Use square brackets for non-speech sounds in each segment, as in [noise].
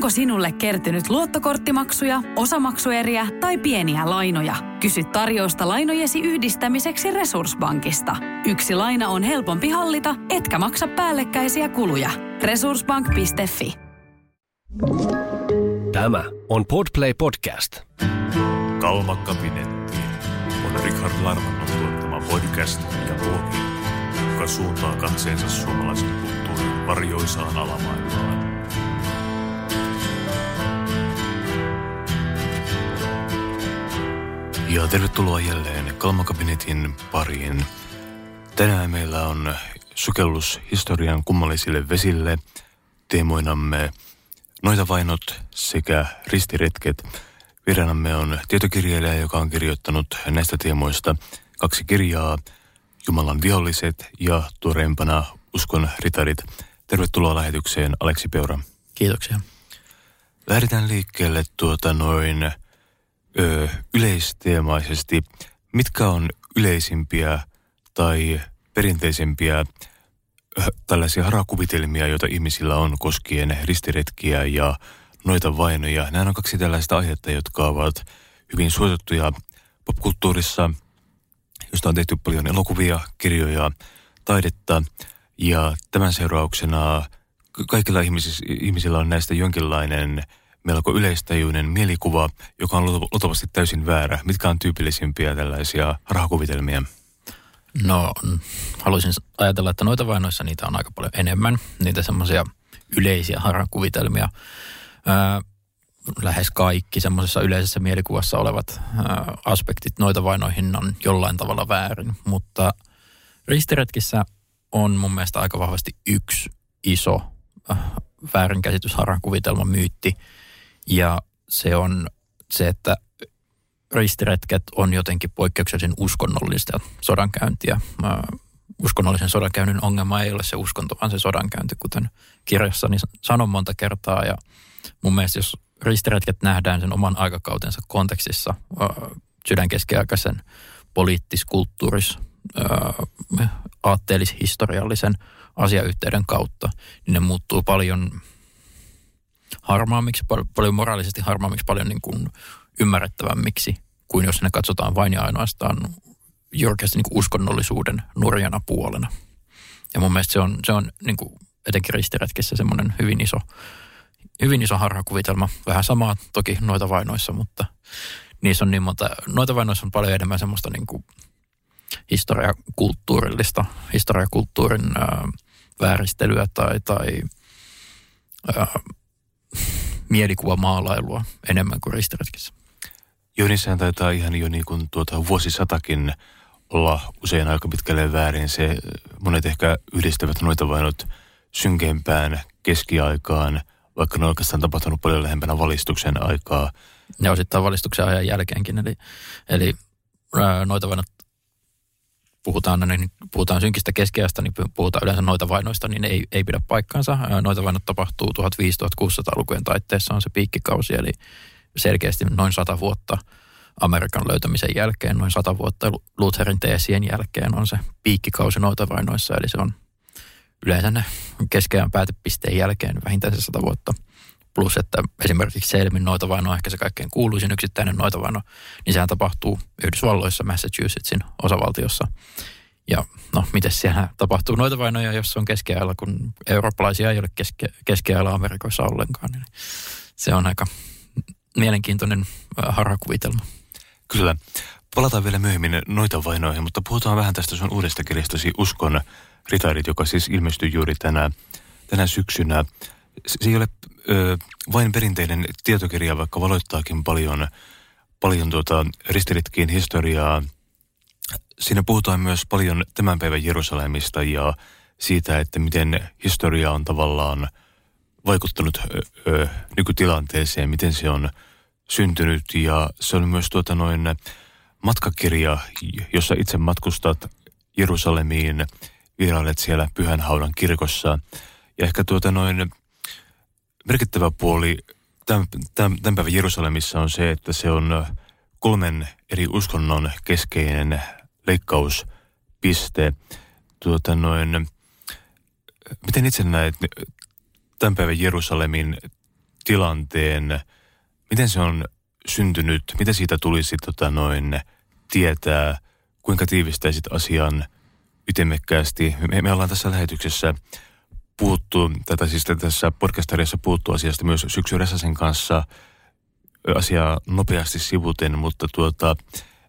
Onko sinulle kertynyt luottokorttimaksuja, osamaksueriä tai pieniä lainoja? Kysy tarjousta lainojesi yhdistämiseksi Resurssbankista. Yksi laina on helpompi hallita, etkä maksa päällekkäisiä kuluja. Resurssbank.fi Tämä on Podplay Podcast. Kalmakabinetti on Richard Larmannon tuottama podcast ja blogi, joka suuntaa katseensa suomalaisen kulttuurin varjoisaan alamaailmaan. Ja tervetuloa jälleen Kalmakabinetin pariin. Tänään meillä on sukellus historian kummallisille vesille. Teemoinamme noita vainot sekä ristiretket. Vieraanamme on tietokirjailija, joka on kirjoittanut näistä teemoista kaksi kirjaa, Jumalan viholliset ja tuoreempana Uskon ritarit. Tervetuloa lähetykseen Aleksi Peura. Kiitoksia. Lähdetään liikkeelle tuota noin ö, yleisteemaisesti. Mitkä on yleisimpiä tai perinteisempiä ö, tällaisia harakuvitelmia, joita ihmisillä on koskien ristiretkiä ja noita vainoja? Nämä on kaksi tällaista aihetta, jotka ovat hyvin suosittuja popkulttuurissa, josta on tehty paljon elokuvia, kirjoja, taidetta. Ja tämän seurauksena kaikilla ihmisillä on näistä jonkinlainen – melko yleistajuinen mielikuva, joka on luultavasti täysin väärä. Mitkä on tyypillisimpiä tällaisia rahakuvitelmia? No, haluaisin ajatella, että noita vainoissa niitä on aika paljon enemmän. Niitä semmoisia yleisiä harhakuvitelmia. Lähes kaikki semmoisessa yleisessä mielikuvassa olevat aspektit noita vainoihin on jollain tavalla väärin. Mutta ristiretkissä on mun mielestä aika vahvasti yksi iso väärinkäsitys, harhakuvitelma, myytti – ja se on se, että ristiretket on jotenkin poikkeuksellisen uskonnollista sodankäyntiä. Uskonnollisen sodankäynnin ongelma ei ole se uskonto, vaan se sodankäynti, kuten kirjassani sanon monta kertaa. Ja mun mielestä jos ristiretket nähdään sen oman aikakautensa kontekstissa, sydänkeskiaikaisen poliittis, kulttuuris, aatteellis-historiallisen asiayhteyden kautta, niin ne muuttuu paljon harmaammiksi, paljon moraalisesti harmaammiksi, paljon niin kuin ymmärrettävämmiksi kuin jos ne katsotaan vain ja ainoastaan jyrkästi niin uskonnollisuuden nurjana puolena. Ja mun mielestä se on, se on niin kuin etenkin ristiretkessä semmoinen hyvin iso, hyvin iso harhakuvitelma. Vähän samaa toki noita vainoissa, mutta niissä on niin monta, noita vainoissa on paljon enemmän semmoista niin kuin historiakulttuurillista, historiakulttuurin ää, vääristelyä tai, tai ää, mielikuvamaalailua enemmän kuin ristiretkissä. Joo, niissähän taitaa ihan jo niin kuin tuota vuosisatakin olla usein aika pitkälle väärin. Se, monet ehkä yhdistävät noita vainot synkempään keskiaikaan, vaikka ne on oikeastaan tapahtunut paljon lähempänä valistuksen aikaa. Ja osittain valistuksen ajan jälkeenkin, eli, eli noita vainot puhutaan, niin puhutaan synkistä keskiajasta, niin puhutaan yleensä noita vainoista, niin ei, ei pidä paikkaansa. Noita vainot tapahtuu 1500-1600-lukujen taitteessa on se piikkikausi, eli selkeästi noin sata vuotta Amerikan löytämisen jälkeen, noin sata vuotta Lutherin teesien jälkeen on se piikkikausi noita vainoissa, eli se on yleensä ne keskeään päätepisteen jälkeen vähintään se sata vuotta. Plus, että esimerkiksi Selmin noitavaino ehkä se kaikkein kuuluisin yksittäinen noitavaino, niin sehän tapahtuu Yhdysvalloissa, Massachusettsin osavaltiossa. Ja no, miten siellä tapahtuu noitavainoja, jos se on keskiajalla, kun eurooppalaisia ei ole keske, keskiajalla Amerikoissa ollenkaan. Niin se on aika mielenkiintoinen harhakuvitelma. Kyllä. Palataan vielä myöhemmin noita vainoihin, mutta puhutaan vähän tästä sun uudesta kirjastasi Uskon ritarit, joka siis ilmestyi juuri tänä, tänä syksynä. Se ei ole ö, vain perinteinen tietokirja, vaikka valoittaakin paljon, paljon tuota ristiritkiin historiaa. Siinä puhutaan myös paljon tämän päivän Jerusalemista ja siitä, että miten historia on tavallaan vaikuttanut ö, ö, nykytilanteeseen, miten se on syntynyt. Ja se on myös tuota noin matkakirja, jossa itse matkustat Jerusalemiin, vierailet siellä Pyhänhaudan kirkossa. Ja ehkä tuota noin merkittävä puoli tämän, tämän, tämän päivän Jerusalemissa on se, että se on kolmen eri uskonnon keskeinen leikkauspiste. Tuota noin, miten itse näet tämän päivän Jerusalemin tilanteen, miten se on syntynyt, mitä siitä tulisi tota noin, tietää, kuinka tiivistäisit asian ytimekkäästi. Me, me ollaan tässä lähetyksessä puhuttu, tätä siis tässä podcast puhuttu asiasta myös Syksy Räsäsen kanssa asiaa nopeasti sivuten, mutta tuota,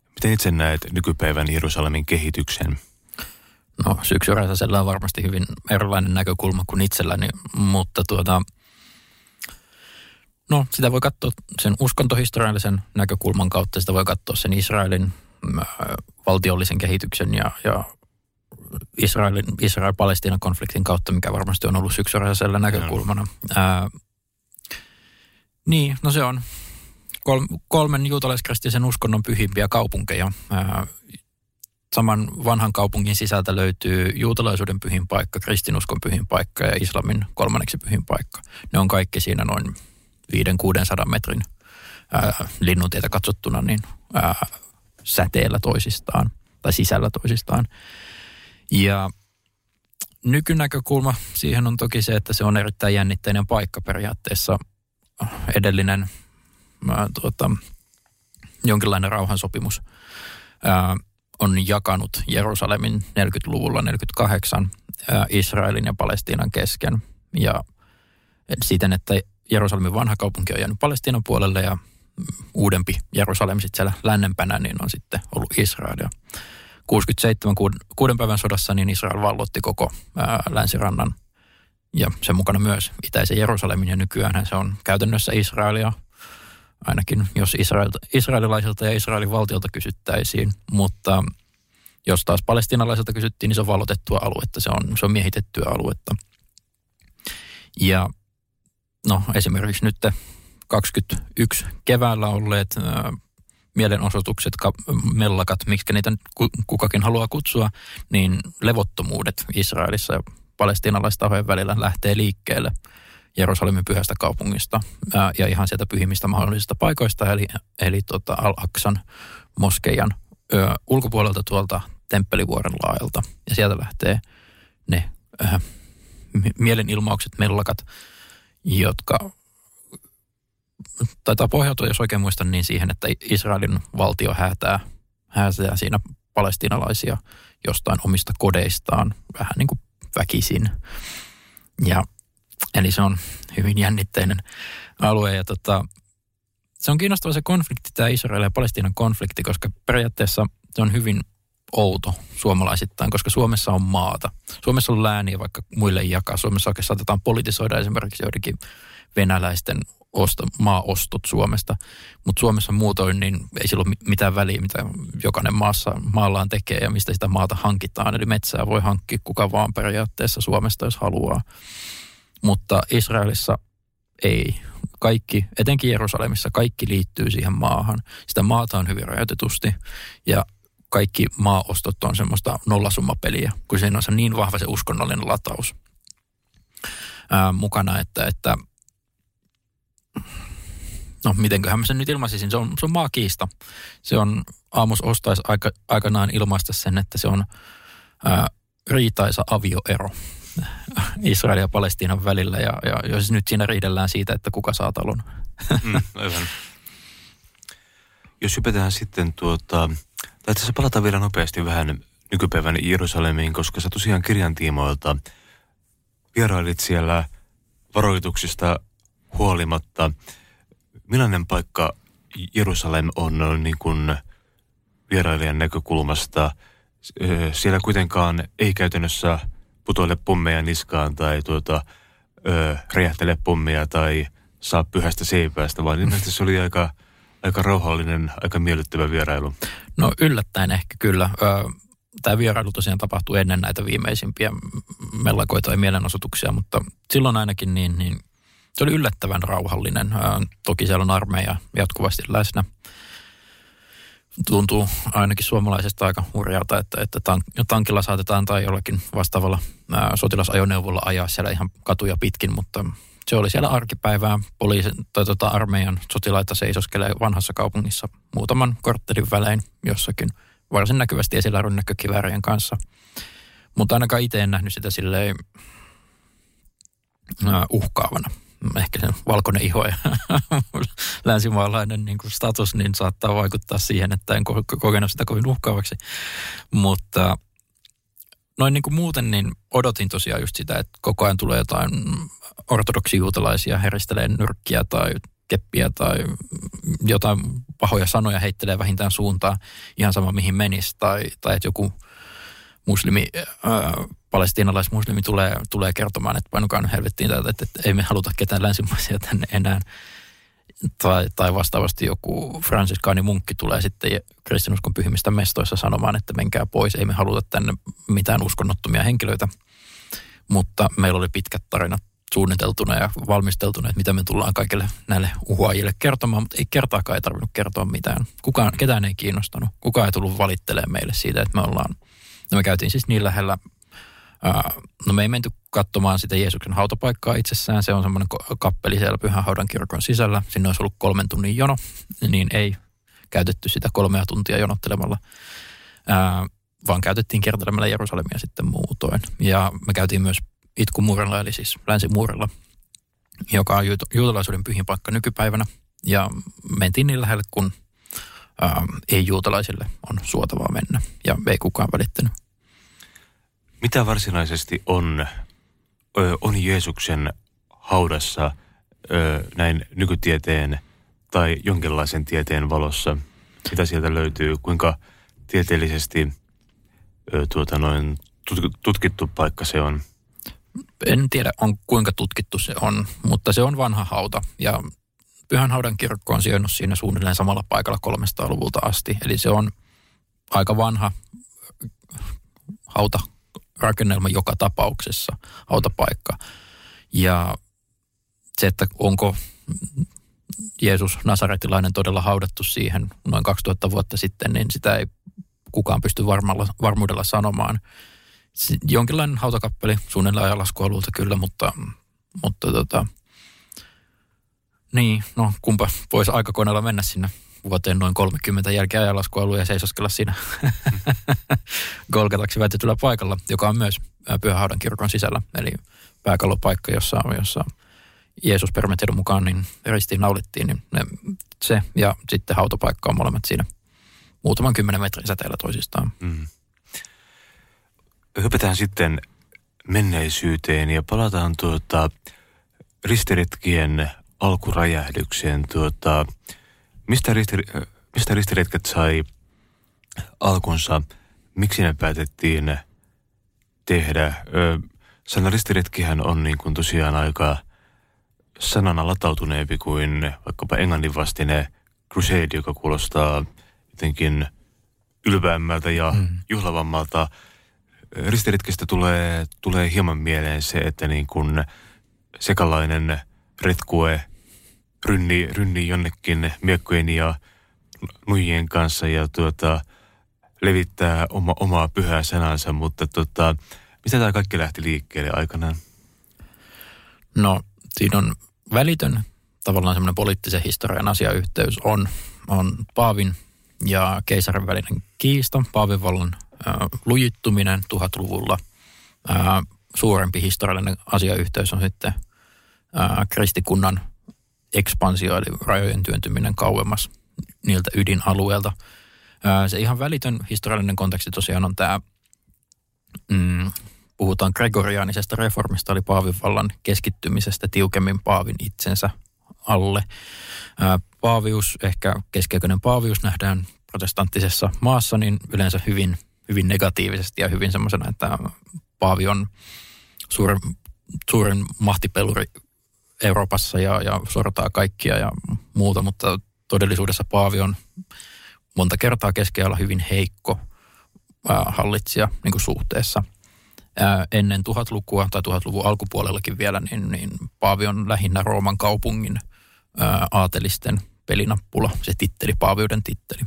miten itse näet nykypäivän Jerusalemin kehityksen? No Syksy on varmasti hyvin erilainen näkökulma kuin itselläni, mutta tuota, no sitä voi katsoa sen uskontohistoriallisen näkökulman kautta, sitä voi katsoa sen Israelin valtiollisen kehityksen ja, ja Israelin, Israel-Palestiinan konfliktin kautta, mikä varmasti on ollut syksyräisellä näkökulmana. Ää, niin, no se on kol, kolmen juutalaiskristillisen uskonnon pyhimpiä kaupunkeja. Ää, saman vanhan kaupungin sisältä löytyy juutalaisuuden pyhin paikka, kristinuskon pyhin paikka ja islamin kolmanneksi pyhin paikka. Ne on kaikki siinä noin 500-600 metrin ää, linnuntietä katsottuna niin ää, säteellä toisistaan tai sisällä toisistaan. Ja nykynäkökulma siihen on toki se, että se on erittäin jännitteinen paikka periaatteessa. Edellinen ää, tuota, jonkinlainen rauhansopimus ää, on jakanut Jerusalemin 40-luvulla 48 ää, Israelin ja Palestiinan kesken. Ja siten, että Jerusalemin vanha kaupunki on jäänyt Palestiinan puolelle ja uudempi Jerusalem sitten siellä lännempänä, niin on sitten ollut Israel. Ja 67 kuuden päivän sodassa niin Israel vallotti koko ää, länsirannan ja sen mukana myös itäisen Jerusalemin. Ja nykyään se on käytännössä Israelia, ainakin jos Israel, israelilaisilta ja Israelin valtiolta kysyttäisiin, mutta jos taas palestinalaisilta kysyttiin, niin se on vallotettua aluetta, se on, se on miehitettyä aluetta. Ja no esimerkiksi nyt 21 keväällä olleet mielenosoitukset, mellakat, miksi niitä kukakin haluaa kutsua, niin levottomuudet Israelissa ja palestiinalaistahojen välillä lähtee liikkeelle Jerusalemin pyhästä kaupungista ää, ja ihan sieltä pyhimmistä mahdollisista paikoista, eli, eli tota Al-Aqsan moskeijan ö, ulkopuolelta tuolta Temppelivuoren laajalta. Ja sieltä lähtee ne ö, mielenilmaukset, mellakat, jotka taitaa pohjautua, jos oikein muistan, niin siihen, että Israelin valtio häätää, häätää siinä palestiinalaisia jostain omista kodeistaan vähän niin kuin väkisin. Ja, eli se on hyvin jännitteinen alue ja tota, se on kiinnostava se konflikti, tämä Israelin ja Palestiinan konflikti, koska periaatteessa se on hyvin outo suomalaisittain, koska Suomessa on maata. Suomessa on lääniä vaikka muille jakaa. Suomessa oikein saatetaan politisoida esimerkiksi joidenkin venäläisten osto, maaostot Suomesta. Mutta Suomessa muutoin niin ei sillä ole mitään väliä, mitä jokainen maassa, maallaan tekee ja mistä sitä maata hankitaan. Eli metsää voi hankkia kuka vaan periaatteessa Suomesta, jos haluaa. Mutta Israelissa ei. Kaikki, etenkin Jerusalemissa, kaikki liittyy siihen maahan. Sitä maata on hyvin rajoitetusti ja kaikki maaostot on semmoista nollasummapeliä, kun siinä on se niin vahva se uskonnollinen lataus ää, mukana, että, että no mitenköhän mä sen nyt ilmaisisin, se on, se on maakiista. Se on, Aamus ostaisi aika, aikanaan ilmaista sen, että se on ää, riitaisa avioero [laughs] Israelin ja Palestiinan välillä. Ja, ja jos nyt siinä riidellään siitä, että kuka saa talon. mm. Jos hypätään sitten tuota, tai tässä palataan vielä nopeasti vähän nykypäivän Jerusalemiin, koska sä tosiaan kirjan tiimoilta vierailit siellä varoituksista huolimatta. Millainen paikka Jerusalem on niin kuin vierailijan näkökulmasta? Siellä kuitenkaan ei käytännössä putoile pommeja niskaan tai tuota, räjähtele pommia tai saa pyhästä seipäästä, vaan ilmeisesti se oli aika, aika rauhallinen, aika miellyttävä vierailu. No yllättäen ehkä kyllä. Tämä vierailu tosiaan tapahtui ennen näitä viimeisimpiä mellakoita ja mielenosoituksia, mutta silloin ainakin niin, niin se oli yllättävän rauhallinen. Toki siellä on armeija jatkuvasti läsnä. Tuntuu ainakin suomalaisesta aika hurjalta, että, että tankilla saatetaan tai jollakin vastaavalla sotilasajoneuvolla ajaa siellä ihan katuja pitkin, mutta se oli siellä arkipäivää. Poliisin tai tota armeijan sotilaita seisoskelee vanhassa kaupungissa muutaman korttelin välein jossakin varsin näkyvästi esillä rynnäkkökiväärien kanssa. Mutta ainakaan itse en nähnyt sitä silleen uhkaavana ehkä se valkoinen iho ja [laughs] länsimaalainen niin kuin status, niin saattaa vaikuttaa siihen, että en kokenut sitä kovin uhkaavaksi. Mutta noin niin kuin muuten, niin odotin tosiaan just sitä, että koko ajan tulee jotain ortodoksijuutalaisia heristelee nyrkkiä tai keppiä tai jotain pahoja sanoja heittelee vähintään suuntaan ihan sama mihin menisi. Tai, tai että joku muslimi, ää, palestiinalaismuslimi tulee, tulee kertomaan, että painukaan helvettiin tätä, että, että ei me haluta ketään länsimaisia tänne enää. Tai, tai vastaavasti joku fransiskaani munkki tulee sitten kristinuskon pyhimmistä mestoissa sanomaan, että menkää pois, ei me haluta tänne mitään uskonnottomia henkilöitä. Mutta meillä oli pitkät tarinat suunniteltuna ja valmisteltuna, että mitä me tullaan kaikille näille uhuajille kertomaan, mutta ei kertaakaan ei tarvinnut kertoa mitään. Kukaan, ketään ei kiinnostanut. Kukaan ei tullut valittelemaan meille siitä, että me ollaan, no me käytiin siis niin lähellä, no me ei menty katsomaan sitä Jeesuksen hautapaikkaa itsessään, se on semmoinen kappeli siellä Pyhän haudan kirkon sisällä, sinne olisi ollut kolmen tunnin jono, niin ei käytetty sitä kolmea tuntia jonottelemalla. Ää, vaan käytettiin kiertelemällä Jerusalemia sitten muutoin. Ja me käytiin myös itkumuurella, eli siis länsimuurella, joka on juutalaisuuden pyhin paikka nykypäivänä. Ja mentiin niin lähelle, kun ää, ei juutalaisille on suotavaa mennä. Ja ei kukaan välittänyt. Mitä varsinaisesti on, ö, on Jeesuksen haudassa ö, näin nykytieteen tai jonkinlaisen tieteen valossa? Mitä sieltä löytyy? Kuinka tieteellisesti ö, tuota noin, tutkittu paikka se on? en tiedä on, kuinka tutkittu se on, mutta se on vanha hauta ja Pyhän haudan kirkko on sijainnut siinä suunnilleen samalla paikalla 300-luvulta asti. Eli se on aika vanha hautarakennelma joka tapauksessa, hautapaikka. Ja se, että onko Jeesus Nasaretilainen todella haudattu siihen noin 2000 vuotta sitten, niin sitä ei kukaan pysty varmalla, varmuudella sanomaan jonkinlainen hautakappeli suunnilleen ajalaskualueelta kyllä, mutta, mutta tota, niin, no kumpa voisi aikakoneella mennä sinne vuoteen noin 30 jälkeen ajalaskualueen ja seisoskella siinä [laughs] Golgataksi väitetyllä paikalla, joka on myös Pyhähaudan kirkon sisällä, eli pääkallopaikka, jossa, jossa Jeesus permetedon mukaan niin ristiin naulittiin, niin ne, se ja sitten hautapaikka on molemmat siinä muutaman kymmenen metrin säteellä toisistaan. Mm hypätään sitten menneisyyteen ja palataan tuota ristiretkien alkuräjähdykseen. Tuota, mistä, risti, mistä ristiretket sai alkunsa? Miksi ne päätettiin tehdä? Ö, sana ristiretkihän on niin kuin tosiaan aika sanana latautuneempi kuin vaikkapa englannin vastine crusade, joka kuulostaa jotenkin ylpeämmältä ja mm. juhlavammalta – ristiretkistä tulee, tulee hieman mieleen se, että niin kun sekalainen retkue rynni, rynni jonnekin miekkojen ja nuijien kanssa ja tuota, levittää oma, omaa pyhää sanansa, mutta tota, mistä tämä kaikki lähti liikkeelle aikanaan? No, siinä on välitön tavallaan semmoinen poliittisen historian asiayhteys on, on Paavin ja keisarin välinen kiista, Paavin vallan lujittuminen 1000-luvulla. Suurempi historiallinen asiayhteys on sitten kristikunnan ekspansio, eli rajojen työntyminen kauemmas niiltä ydinalueelta. Se ihan välitön historiallinen konteksti tosiaan on tämä, mm, puhutaan gregoriaanisesta reformista, eli Paavin vallan keskittymisestä tiukemmin Paavin itsensä alle. Paavius, ehkä keskiaikainen Paavius nähdään protestanttisessa maassa, niin yleensä hyvin – hyvin negatiivisesti ja hyvin semmoisena, että Paavi on suuren, suuren mahtipeluri Euroopassa ja, ja sortaa kaikkia ja muuta, mutta todellisuudessa Paavi on monta kertaa keskellä hyvin heikko ää, hallitsija niin kuin suhteessa. Ää, ennen tuhatlukua tai tuhatluvun alkupuolellakin vielä, niin, niin Paavi on lähinnä Rooman kaupungin ää, aatelisten pelinappula, se titteli, Paaviuden titteli.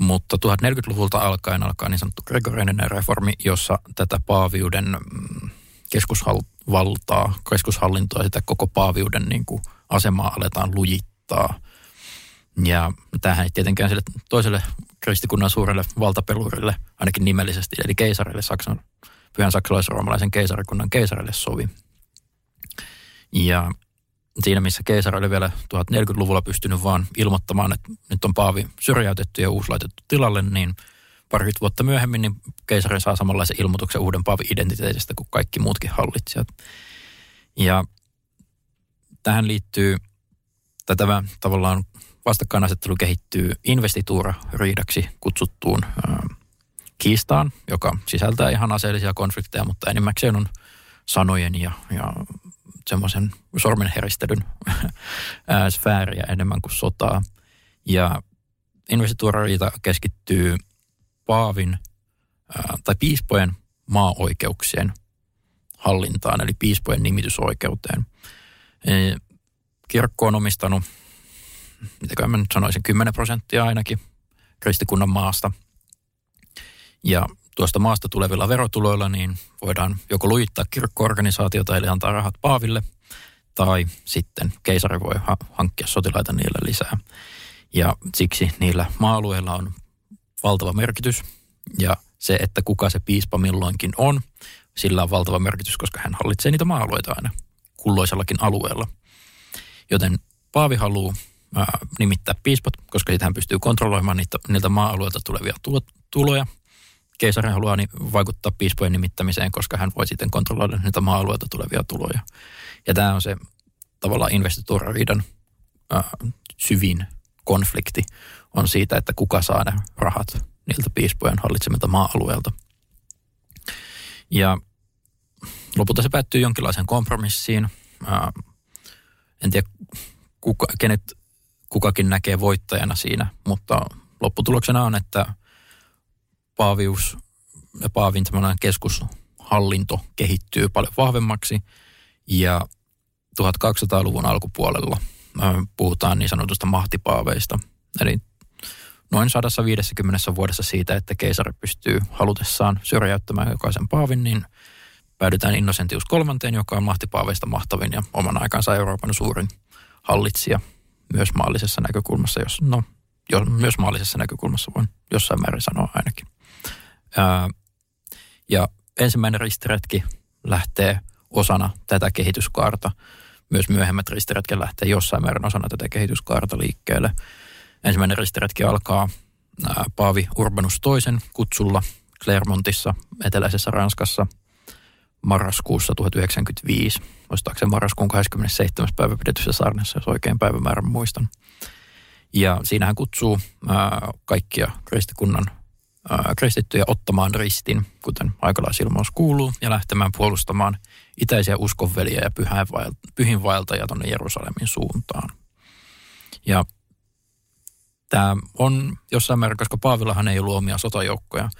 Mutta 1040-luvulta alkaen alkaa niin sanottu gregorianinen reformi, jossa tätä paaviuden mm, keskusvaltaa, keskushallintoa, sitä koko paaviuden niin kuin asemaa aletaan lujittaa. Ja tämähän ei tietenkään sille toiselle kristikunnan suurelle valtapelurille, ainakin nimellisesti, eli keisarille, Saksan, pyhän saksalais-roomalaisen keisarikunnan keisarille sovi. Ja siinä, missä keisari oli vielä 1040-luvulla pystynyt vaan ilmoittamaan, että nyt on paavi syrjäytetty ja uusi laitettu tilalle, niin parikymmentä vuotta myöhemmin niin keisari saa samanlaisen ilmoituksen uuden paavin identiteetistä kuin kaikki muutkin hallitsijat. Ja tähän liittyy, tai tämä tavallaan vastakkainasettelu kehittyy investituura-riidaksi kutsuttuun ää, kiistaan, joka sisältää ihan aseellisia konflikteja, mutta enimmäkseen on sanojen ja, ja semmoisen sormenheristelyn sfääriä enemmän kuin sotaa. Ja investituurariita keskittyy paavin ää, tai piispojen maa-oikeuksien hallintaan, eli piispojen nimitysoikeuteen. E, kirkko on omistanut, mitä mä nyt sanoisin, 10 prosenttia ainakin kristikunnan maasta. Ja tuosta maasta tulevilla verotuloilla niin voidaan joko lujittaa kirkkoorganisaatiota eli antaa rahat paaville, tai sitten keisari voi ha- hankkia sotilaita niillä lisää. Ja siksi niillä maa-alueilla on valtava merkitys. Ja se, että kuka se piispa milloinkin on, sillä on valtava merkitys, koska hän hallitsee niitä maa-alueita aina kulloisellakin alueella. Joten Paavi haluaa ää, nimittää piispat, koska sitten hän pystyy kontrolloimaan niitä, niiltä maa-alueilta tulevia tuloja – keisari haluaa niin vaikuttaa piispojen nimittämiseen, koska hän voi sitten kontrolloida niitä maa-alueelta tulevia tuloja. Ja tämä on se tavallaan investituurariidan syvin konflikti on siitä, että kuka saa ne rahat niiltä piispojen hallitsemilta maa-alueelta. Ja lopulta se päättyy jonkinlaiseen kompromissiin. En tiedä, kuka, kenet kukakin näkee voittajana siinä, mutta lopputuloksena on, että paavius ja paavin keskushallinto kehittyy paljon vahvemmaksi ja 1200-luvun alkupuolella puhutaan niin sanotusta mahtipaaveista. Eli noin 150 vuodessa siitä, että keisari pystyy halutessaan syrjäyttämään jokaisen paavin, niin päädytään Innocentius kolmanteen, joka on mahtipaaveista mahtavin ja oman aikansa Euroopan suurin hallitsija myös maallisessa näkökulmassa, jos, no, jo, myös maallisessa näkökulmassa voin jossain määrin sanoa ainakin. Ää, ja ensimmäinen ristiretki lähtee osana tätä kehityskaarta. Myös myöhemmät ristiretket lähtee jossain määrin osana tätä kehityskaarta liikkeelle. Ensimmäinen ristiretki alkaa Paavi Urbanus toisen kutsulla Clermontissa, eteläisessä Ranskassa, marraskuussa 1995. Muistaakseni marraskuun 27. päivä pidetyssä saarnassa, jos oikein päivämäärän muistan. Ja siinä hän kutsuu kaikkia kristikunnan kristittyjä ottamaan ristin, kuten aikalaisilmaus kuuluu, ja lähtemään puolustamaan itäisiä uskonveliä ja pyhinvaeltajia tuonne Jerusalemin suuntaan. Ja tämä on jossain määrin, koska Paavillahan ei ollut omia sotajoukkoja,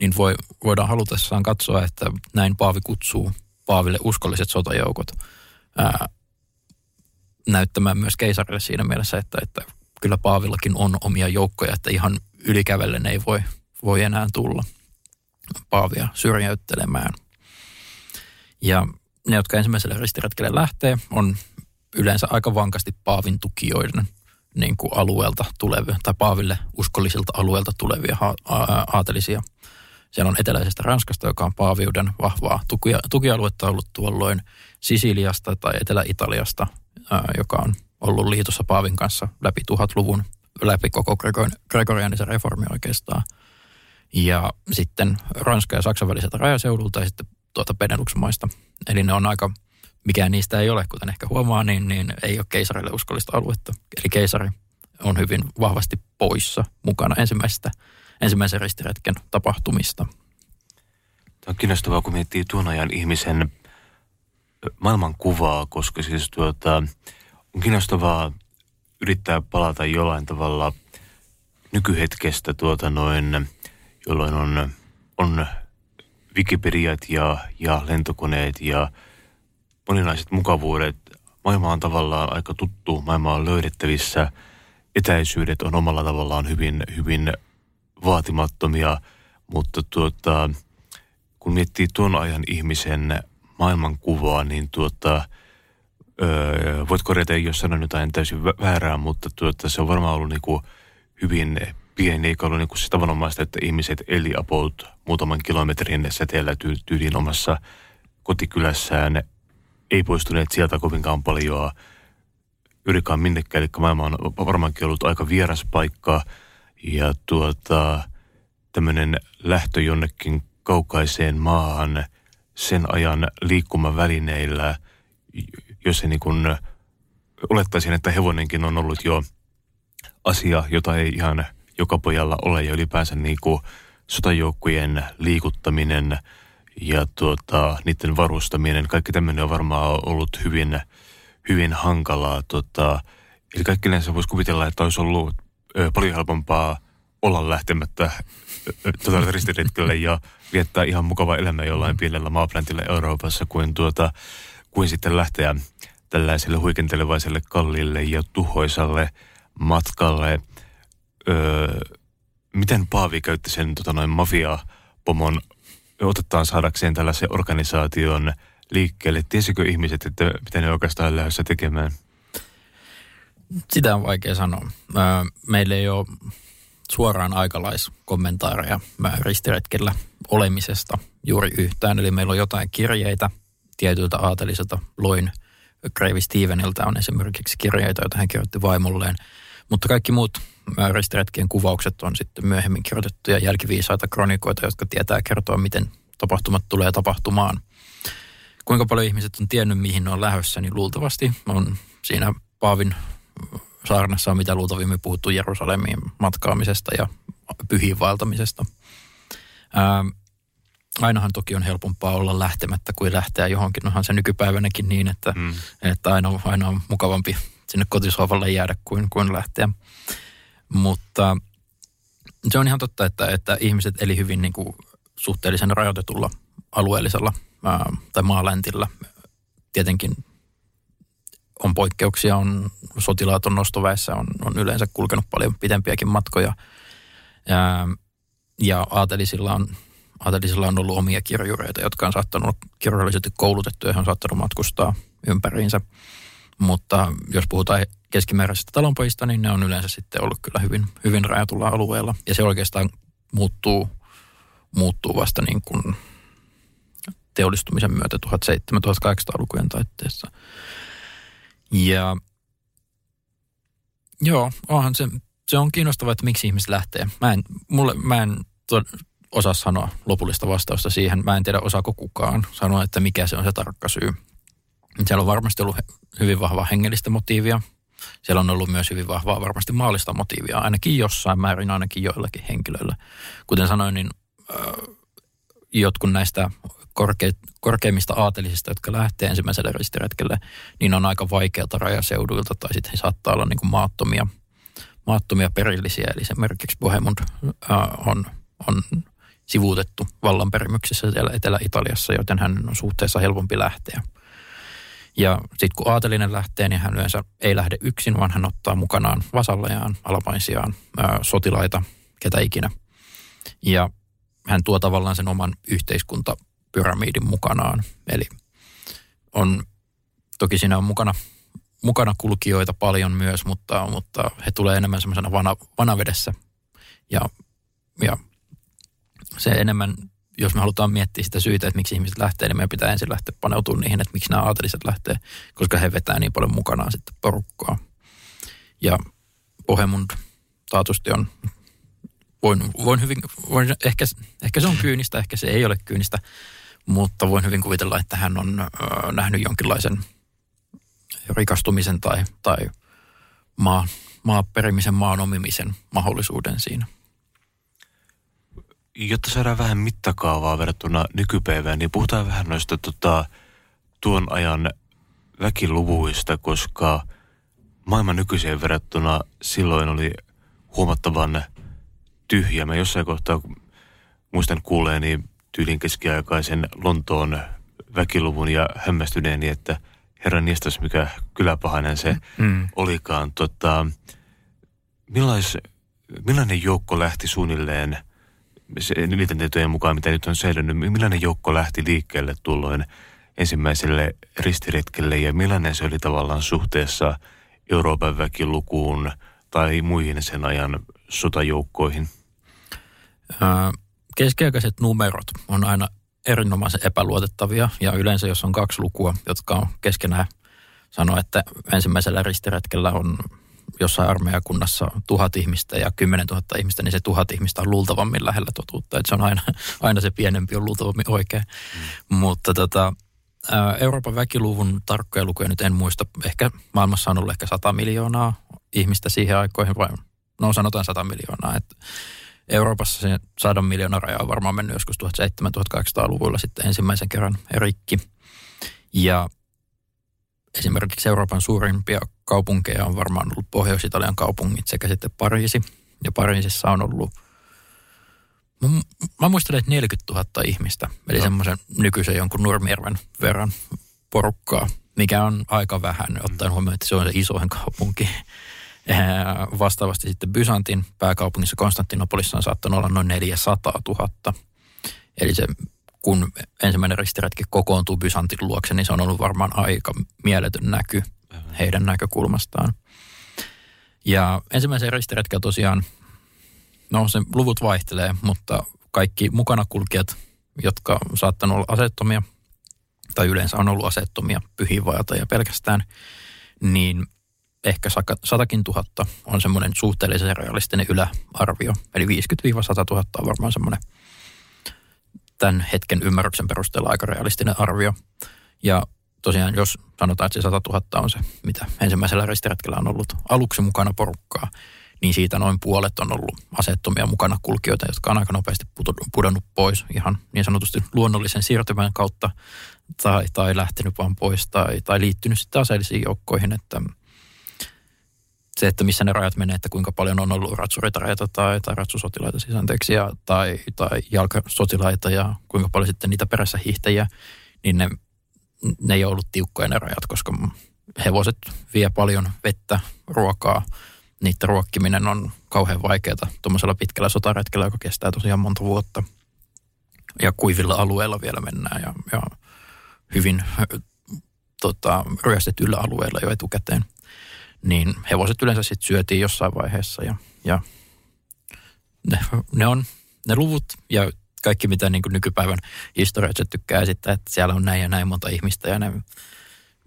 niin voi, voidaan halutessaan katsoa, että näin Paavi kutsuu Paaville uskolliset sotajoukot ää, näyttämään myös keisarille siinä mielessä, että, että kyllä Paavillakin on omia joukkoja, että ihan ylikävellen ei voi voi enää tulla Paavia syrjäyttelemään. Ja ne, jotka ensimmäiselle ristiretkelle lähtee, on yleensä aika vankasti Paavin tukijoiden niin kuin alueelta tulevia, tai Paaville uskollisilta alueelta tulevia aatelisia. Siellä on eteläisestä Ranskasta, joka on Paaviuden vahvaa tukia, tukialuetta ollut tuolloin Sisiliasta tai Etelä-Italiasta, joka on ollut liitossa Paavin kanssa läpi tuhatluvun, läpi koko gregorianisen reformi oikeastaan – ja sitten Ranska ja Saksan väliseltä rajaseudulta ja sitten tuota Benelux-maista. Eli ne on aika, mikään niistä ei ole, kuten ehkä huomaa, niin, niin ei ole keisarille uskollista aluetta. Eli keisari on hyvin vahvasti poissa mukana ensimmäisestä, ensimmäisen ristiretken tapahtumista. Tämä on kiinnostavaa, kun miettii tuon ajan ihmisen maailmankuvaa, koska siis tuota, on kiinnostavaa yrittää palata jollain tavalla nykyhetkestä tuota noin jolloin on, on Wikipediat ja, ja lentokoneet ja moninaiset mukavuudet. Maailma on tavallaan aika tuttu, maailma on löydettävissä. Etäisyydet on omalla tavallaan hyvin, hyvin vaatimattomia, mutta tuota, kun miettii tuon ajan ihmisen maailmankuvaa, niin tuota, öö, voit korjata, jos sanon jotain täysin väärää, mutta tuota, se on varmaan ollut niin kuin hyvin pieni, eikä ollut niin kuin se tavanomaista, että ihmiset eli about muutaman kilometrin säteellä ty- omassa kotikylässään, ei poistuneet sieltä kovinkaan paljon. pyrikaan minnekään. Eli maailma on varmaankin ollut aika vieras paikka ja tuota, tämmöinen lähtö jonnekin kaukaiseen maahan sen ajan liikkumavälineillä, jos se niin kuin olettaisin, että hevonenkin on ollut jo asia, jota ei ihan joka pojalla ole ja ylipäänsä niin kuin sotajoukkojen liikuttaminen ja tuota, niiden varustaminen, kaikki tämmöinen on varmaan ollut hyvin, hyvin hankalaa. Tota, eli kaikki yleensä voisi kuvitella, että olisi ollut ö, paljon helpompaa olla lähtemättä tota, ja viettää ihan mukava elämä jollain pienellä maapläntillä Euroopassa kuin, tuota, kuin sitten lähteä tällaiselle huikentelevaiselle kalliille ja tuhoisalle matkalle. Öö, miten Paavi käytti sen tota noin mafia-pomon otetaan saadakseen tällaisen organisaation liikkeelle? Tiesikö ihmiset, että mitä ne oikeastaan lähdössä tekemään? Sitä on vaikea sanoa. Meillä ei ole suoraan aikalaiskommentaareja ristiretkellä olemisesta juuri yhtään. Eli meillä on jotain kirjeitä tietyltä aateliselta. Loin Kreivi Steveniltä on esimerkiksi kirjeitä, joita hän kirjoitti vaimolleen. Mutta kaikki muut ristiretkien kuvaukset on sitten myöhemmin kirjoitettuja jälkiviisaita kronikoita, jotka tietää kertoa, miten tapahtumat tulee tapahtumaan. Kuinka paljon ihmiset on tiennyt, mihin ne on lähdössä, niin luultavasti on siinä Paavin saarnassa on mitä luultavimmin puhuttu Jerusalemiin matkaamisesta ja pyhiin vaeltamisesta. Ää, ainahan toki on helpompaa olla lähtemättä kuin lähteä johonkin. Onhan se nykypäivänäkin niin, että, mm. että aina, aina on mukavampi sinne kotisohvalle jäädä kuin, kuin lähteä. Mutta se on ihan totta, että, että ihmiset eli hyvin niin kuin suhteellisen rajoitetulla alueellisella ää, tai maaläntillä. Tietenkin on poikkeuksia, on sotilaat on nostoväessä, on, on yleensä kulkenut paljon pitempiäkin matkoja. Ää, ja aatelisilla on, aatelisilla on ollut omia kirjureita, jotka on saattanut olla kirjallisesti koulutettuja, on saattanut matkustaa ympäriinsä. Mutta jos puhutaan keskimääräisistä talonpojista, niin ne on yleensä sitten ollut kyllä hyvin, hyvin rajatulla alueella. Ja se oikeastaan muuttuu, muuttuu vasta niin kuin teollistumisen myötä 1700-1800-lukujen taitteessa. Ja joo, onhan se, se on kiinnostavaa, että miksi ihmiset lähtee. Mä en, mulle, mä en osaa sanoa lopullista vastausta siihen. Mä en tiedä, osaako kukaan sanoa, että mikä se on se tarkka syy. Siellä on varmasti ollut hyvin vahvaa hengellistä motiivia. Siellä on ollut myös hyvin vahvaa varmasti maallista motiivia, ainakin jossain määrin, ainakin joillakin henkilöillä. Kuten sanoin, niin äh, jotkut näistä korke, korkeimmista aatelisista, jotka lähtee ensimmäiselle ristiretkelle, niin on aika vaikealta rajaseuduilta tai sitten he saattaa olla niin kuin maattomia, maattomia perillisiä. Eli esimerkiksi Bohemund äh, on, on sivuutettu vallanperimyksessä siellä Etelä-Italiassa, joten hän on suhteessa helpompi lähteä. Ja sitten kun aatelinen lähtee, niin hän yleensä ei lähde yksin, vaan hän ottaa mukanaan vasallejaan, alapaisiaan, sotilaita, ketä ikinä. Ja hän tuo tavallaan sen oman yhteiskuntapyramiidin mukanaan. Eli on, toki siinä on mukana, mukana kulkijoita paljon myös, mutta, mutta he tulee enemmän semmoisena vana, vanavedessä. Ja, ja se enemmän jos me halutaan miettiä sitä syytä, että miksi ihmiset lähtee, niin meidän pitää ensin lähteä paneutumaan niihin, että miksi nämä aateliset lähtee, koska he vetää niin paljon mukanaan sitten porukkaa. Ja Pohemund taatusti on, voin, voin hyvin, voin, ehkä, ehkä se on kyynistä, ehkä se ei ole kyynistä, mutta voin hyvin kuvitella, että hän on äh, nähnyt jonkinlaisen rikastumisen tai, tai maa, maaperimisen, maan omimisen mahdollisuuden siinä jotta saadaan vähän mittakaavaa verrattuna nykypäivään, niin puhutaan vähän noista tota, tuon ajan väkiluvuista, koska maailman nykyiseen verrattuna silloin oli huomattavan tyhjä. Mä jossain kohtaa muistan kuuleeni tyylin keskiaikaisen Lontoon väkiluvun ja hämmästyneeni, että herran niestas, mikä kyläpahainen se mm. olikaan. Tota, millais, millainen joukko lähti suunnilleen – niiden tietojen mukaan, mitä nyt on säilynyt, millainen joukko lähti liikkeelle tulloin ensimmäiselle ristiretkelle ja millainen se oli tavallaan suhteessa Euroopan väkilukuun tai muihin sen ajan sotajoukkoihin? Keskiaikaiset numerot on aina erinomaisen epäluotettavia ja yleensä jos on kaksi lukua, jotka on keskenään sanoi, että ensimmäisellä ristiretkellä on jossain armeijakunnassa tuhat ihmistä ja kymmenen tuhatta ihmistä, niin se tuhat ihmistä on luultavammin lähellä totuutta. Että se on aina, [laughs] aina se pienempi on luultavammin oikein. Mm. Mutta tota, Euroopan väkiluvun tarkkoja lukuja nyt en muista. Ehkä maailmassa on ollut ehkä 100 miljoonaa ihmistä siihen aikoihin, vai no sanotaan 100 miljoonaa. Että Euroopassa se 100 miljoonaa raja on varmaan mennyt joskus 1700-1800-luvulla sitten ensimmäisen kerran rikki. Ja esimerkiksi Euroopan suurimpia kaupunkeja on varmaan ollut Pohjois-Italian kaupungit sekä sitten Pariisi. Ja Pariisissa on ollut, mä muistelen, että 40 000 ihmistä, eli no. semmoisen nykyisen jonkun Nurmijärven verran porukkaa, mikä on aika vähän, ottaen huomioon, että se on se isoin kaupunki. Vastaavasti sitten Byzantin pääkaupungissa Konstantinopolissa on saattanut olla noin 400 000. Eli se kun ensimmäinen ristiretki kokoontuu Byzantin luokse, niin se on ollut varmaan aika mieletön näky heidän näkökulmastaan. Ja ensimmäisen ristiretken tosiaan, no se luvut vaihtelee, mutta kaikki mukana kulkijat, jotka on saattanut olla asettomia, tai yleensä on ollut asettomia pyhiinvaeltajia pelkästään, niin ehkä satakin tuhatta on semmoinen suhteellisen realistinen yläarvio. Eli 50-100 000 on varmaan semmoinen tämän hetken ymmärryksen perusteella aika realistinen arvio. Ja tosiaan, jos sanotaan, että se 100 000 on se, mitä ensimmäisellä ristiretkellä on ollut aluksi mukana porukkaa, niin siitä noin puolet on ollut asettomia mukana kulkijoita, jotka on aika nopeasti pudonnut pois ihan niin sanotusti luonnollisen siirtymän kautta tai, tai lähtenyt vaan pois tai, tai liittynyt sitten aseellisiin joukkoihin, että se, että missä ne rajat menee, että kuinka paljon on ollut ratsuritareita tai, tai ratsusotilaita siis anteeksi, ja, tai, tai jalkasotilaita ja kuinka paljon sitten niitä perässä hiihtäjiä, niin ne, ne ei ollut tiukkoja ne rajat, koska hevoset vie paljon vettä, ruokaa, niiden ruokkiminen on kauhean vaikeaa tuommoisella pitkällä sotaretkellä, joka kestää tosiaan monta vuotta. Ja kuivilla alueilla vielä mennään ja, ja hyvin tota, ryöstetyillä alueilla jo etukäteen niin hevoset yleensä sitten syötiin jossain vaiheessa ja, ja ne, ne, on ne luvut ja kaikki mitä niin kuin nykypäivän historiat tykkää esittää, että siellä on näin ja näin monta ihmistä ja näin,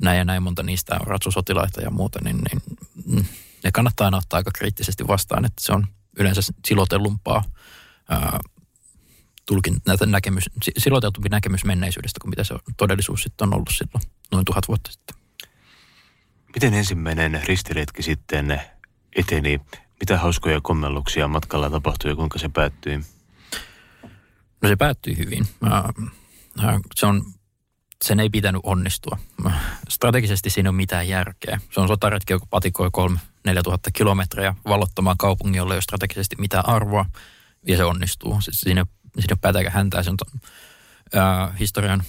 näin ja näin monta niistä on ratsusotilaita ja muuta, niin, niin mm, ne kannattaa aina ottaa aika kriittisesti vastaan, että se on yleensä silotellumpaa ää, tulkin, näkemys, siloteltumpi näkemys menneisyydestä kuin mitä se todellisuus sitten on ollut silloin noin tuhat vuotta sitten. Miten ensimmäinen ristiretki sitten eteni? Mitä hauskoja kommelluksia matkalla tapahtui ja kuinka se päättyi? No se päättyi hyvin. Se on, sen ei pitänyt onnistua. Strategisesti siinä on mitään järkeä. Se on sotaretki, joka patikoi 3 4000 kilometriä vallottamaan kaupungin, jolla ei ole strategisesti mitään arvoa, ja se onnistuu. Siinä, siinä pätäkä häntää. Se on äh, historian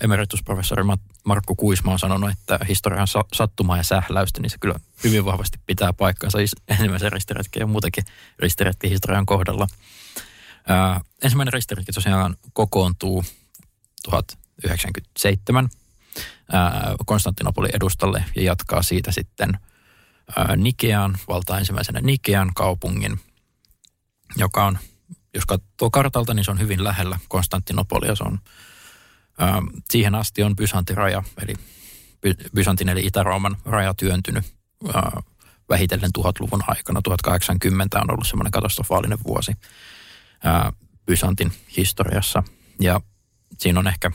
emeritusprofessori Markku Kuisma on sanonut, että historian sattumaa ja sähläystä, niin se kyllä hyvin vahvasti pitää paikkansa ensimmäisen ristiretken ja muutenkin ristiretki historian kohdalla. Ää, ensimmäinen ristiretki tosiaan kokoontuu 1097 ää, Konstantinopolin edustalle ja jatkaa siitä sitten ää, Nikean, valtaa ensimmäisenä Nikean kaupungin, joka on, jos katsoo kartalta, niin se on hyvin lähellä Konstantinopolia. Se on Ähm, siihen asti on Byzantin raja, eli Byzantin eli Itä-Rooman raja työntynyt äh, vähitellen tuhatluvun aikana. 1080 on ollut semmoinen katastrofaalinen vuosi äh, Byzantin historiassa. Ja siinä on ehkä,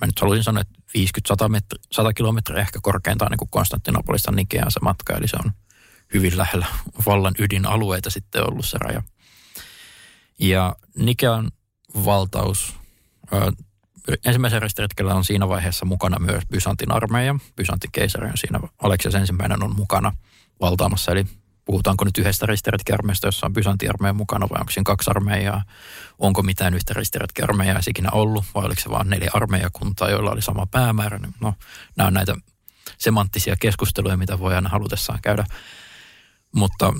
mä nyt haluaisin sanoa, että 50-100 metri, 100 kilometriä ehkä korkeintaan niin kuin Konstantinopolista Nikeaan se matka, eli se on hyvin lähellä vallan ydinalueita sitten ollut se raja. Ja Nikean valtaus ensimmäisen ristiretkellä on siinä vaiheessa mukana myös Byzantin armeija. Byzantin keisari on siinä, Aleksias ensimmäinen on mukana valtaamassa, eli puhutaanko nyt yhdestä ristiretkiarmeijasta, jossa on Byzantin armeija mukana vai onko siinä kaksi armeijaa? Onko mitään yhtä ristiretkiarmeijaa ikinä ollut vai oliko se vain neljä armeijakuntaa, joilla oli sama päämäärä? No, nämä on näitä semanttisia keskusteluja, mitä voi aina halutessaan käydä. Mutta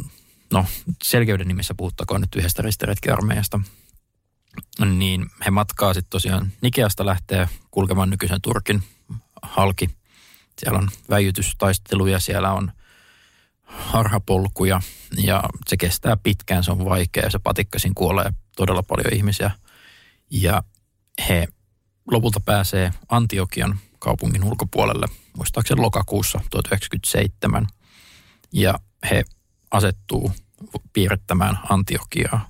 no, selkeyden nimissä puhuttakoon nyt yhdestä ristiretkiarmeijasta – niin he matkaa sitten tosiaan Nikeasta lähtee kulkemaan nykyisen Turkin halki. Siellä on väijytystaisteluja, siellä on harhapolkuja ja se kestää pitkään, se on vaikea. Se patikkasin kuolee todella paljon ihmisiä ja he lopulta pääsee Antiokian kaupungin ulkopuolelle, muistaakseni lokakuussa 1997. Ja he asettuu piirrettämään Antiokiaa.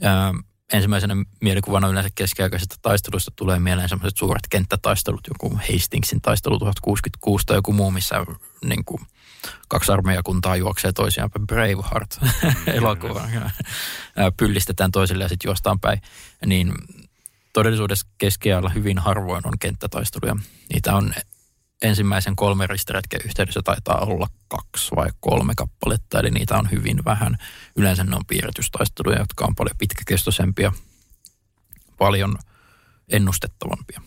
Ja ensimmäisenä mielikuvana yleensä keskiaikaisesta taistelusta tulee mieleen sellaiset suuret kenttätaistelut, joku Hastingsin taistelu 1066 tai joku muu, missä niin kuin, kaksi armeijakuntaa juoksee toisiaan päin. Braveheart [laughs] elokuva. Pyllistetään toisille ja sitten juostaan päin. Niin todellisuudessa keskiajalla hyvin harvoin on kenttätaisteluja. Niitä on ensimmäisen kolmen ristiretken yhteydessä taitaa olla kaksi vai kolme kappaletta, eli niitä on hyvin vähän. Yleensä ne on piirretystaisteluja, jotka on paljon pitkäkestoisempia, paljon ennustettavampia.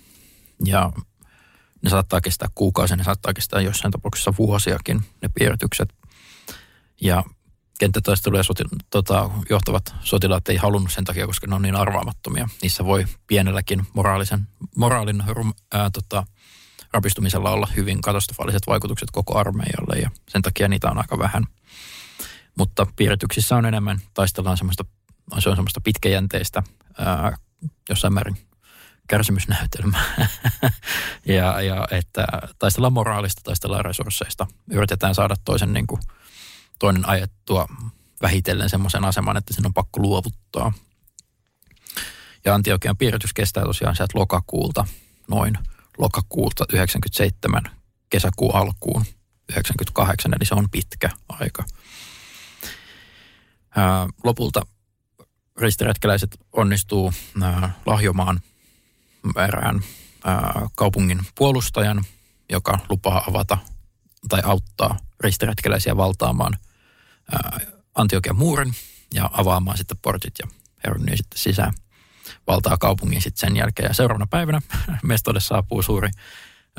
Ja ne saattaa kestää kuukausia, ne saattaa kestää jossain tapauksessa vuosiakin, ne piirretykset. Ja kenttätaisteluja soti, tota, johtavat sotilaat ei halunnut sen takia, koska ne on niin arvaamattomia. Niissä voi pienelläkin moraalisen, moraalin ää, tota, rapistumisella olla hyvin katastrofaaliset vaikutukset koko armeijalle ja sen takia niitä on aika vähän. Mutta piirretyksissä on enemmän, taistellaan semmoista, se on semmoista pitkäjänteistä, ää, jossain määrin kärsimysnäytelmää. [laughs] ja, ja että taistellaan moraalista, taistellaan resursseista. Yritetään saada toisen niin kuin, toinen ajettua vähitellen semmoisen aseman, että sen on pakko luovuttaa. Ja Antiokian piirretys kestää tosiaan sieltä lokakuulta noin lokakuulta 97 kesäkuun alkuun 98, eli se on pitkä aika. Lopulta ristiretkeläiset onnistuu lahjomaan erään ää, kaupungin puolustajan, joka lupaa avata tai auttaa ristiretkeläisiä valtaamaan Antiokian muurin ja avaamaan sitten portit ja he sitten sisään valtaa kaupungin sitten sen jälkeen. Ja seuraavana päivänä [laughs] mestolle saapuu suuri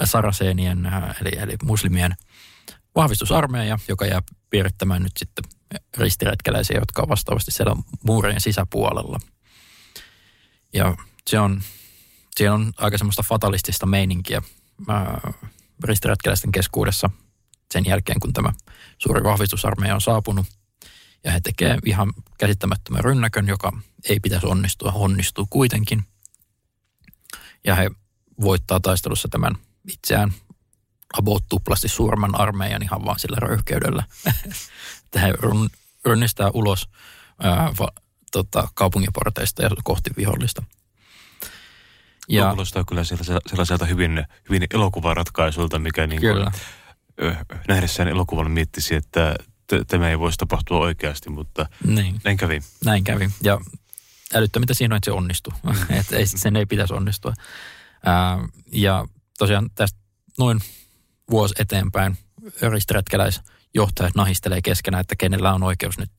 saraseenien, eli, eli muslimien vahvistusarmeija, joka jää piirittämään nyt sitten ristiretkeläisiä, jotka on vastaavasti siellä muurien sisäpuolella. Ja se on, siellä on aika semmoista fatalistista meininkiä ristiretkeläisten keskuudessa sen jälkeen, kun tämä suuri vahvistusarmeija on saapunut. Ja he tekevät ihan käsittämättömän rynnäkön, joka ei pitäisi onnistua, onnistuu kuitenkin. Ja he voittaa taistelussa tämän itseään about tuplasti suuremman armeijan ihan vaan sillä röyhkeydellä. [laughs] että he rynnistää ulos ää, va, tota, kaupungiporteista ja kohti vihollista. Ja, kuulostaa kyllä sellaiselta hyvin, hyvin elokuvaratkaisuilta, mikä niin kuin, kyllä. nähdessään elokuvan miettisi, että tämä ei voisi tapahtua oikeasti, mutta niin. näin kävi. Näin kävi. Ja älyttömintä siinä on, että se onnistuu. [laughs] että ei, sen ei pitäisi onnistua. Ää, ja tosiaan tästä noin vuosi eteenpäin ristiretkeläisjohtajat nahistelee keskenään, että kenellä on oikeus nyt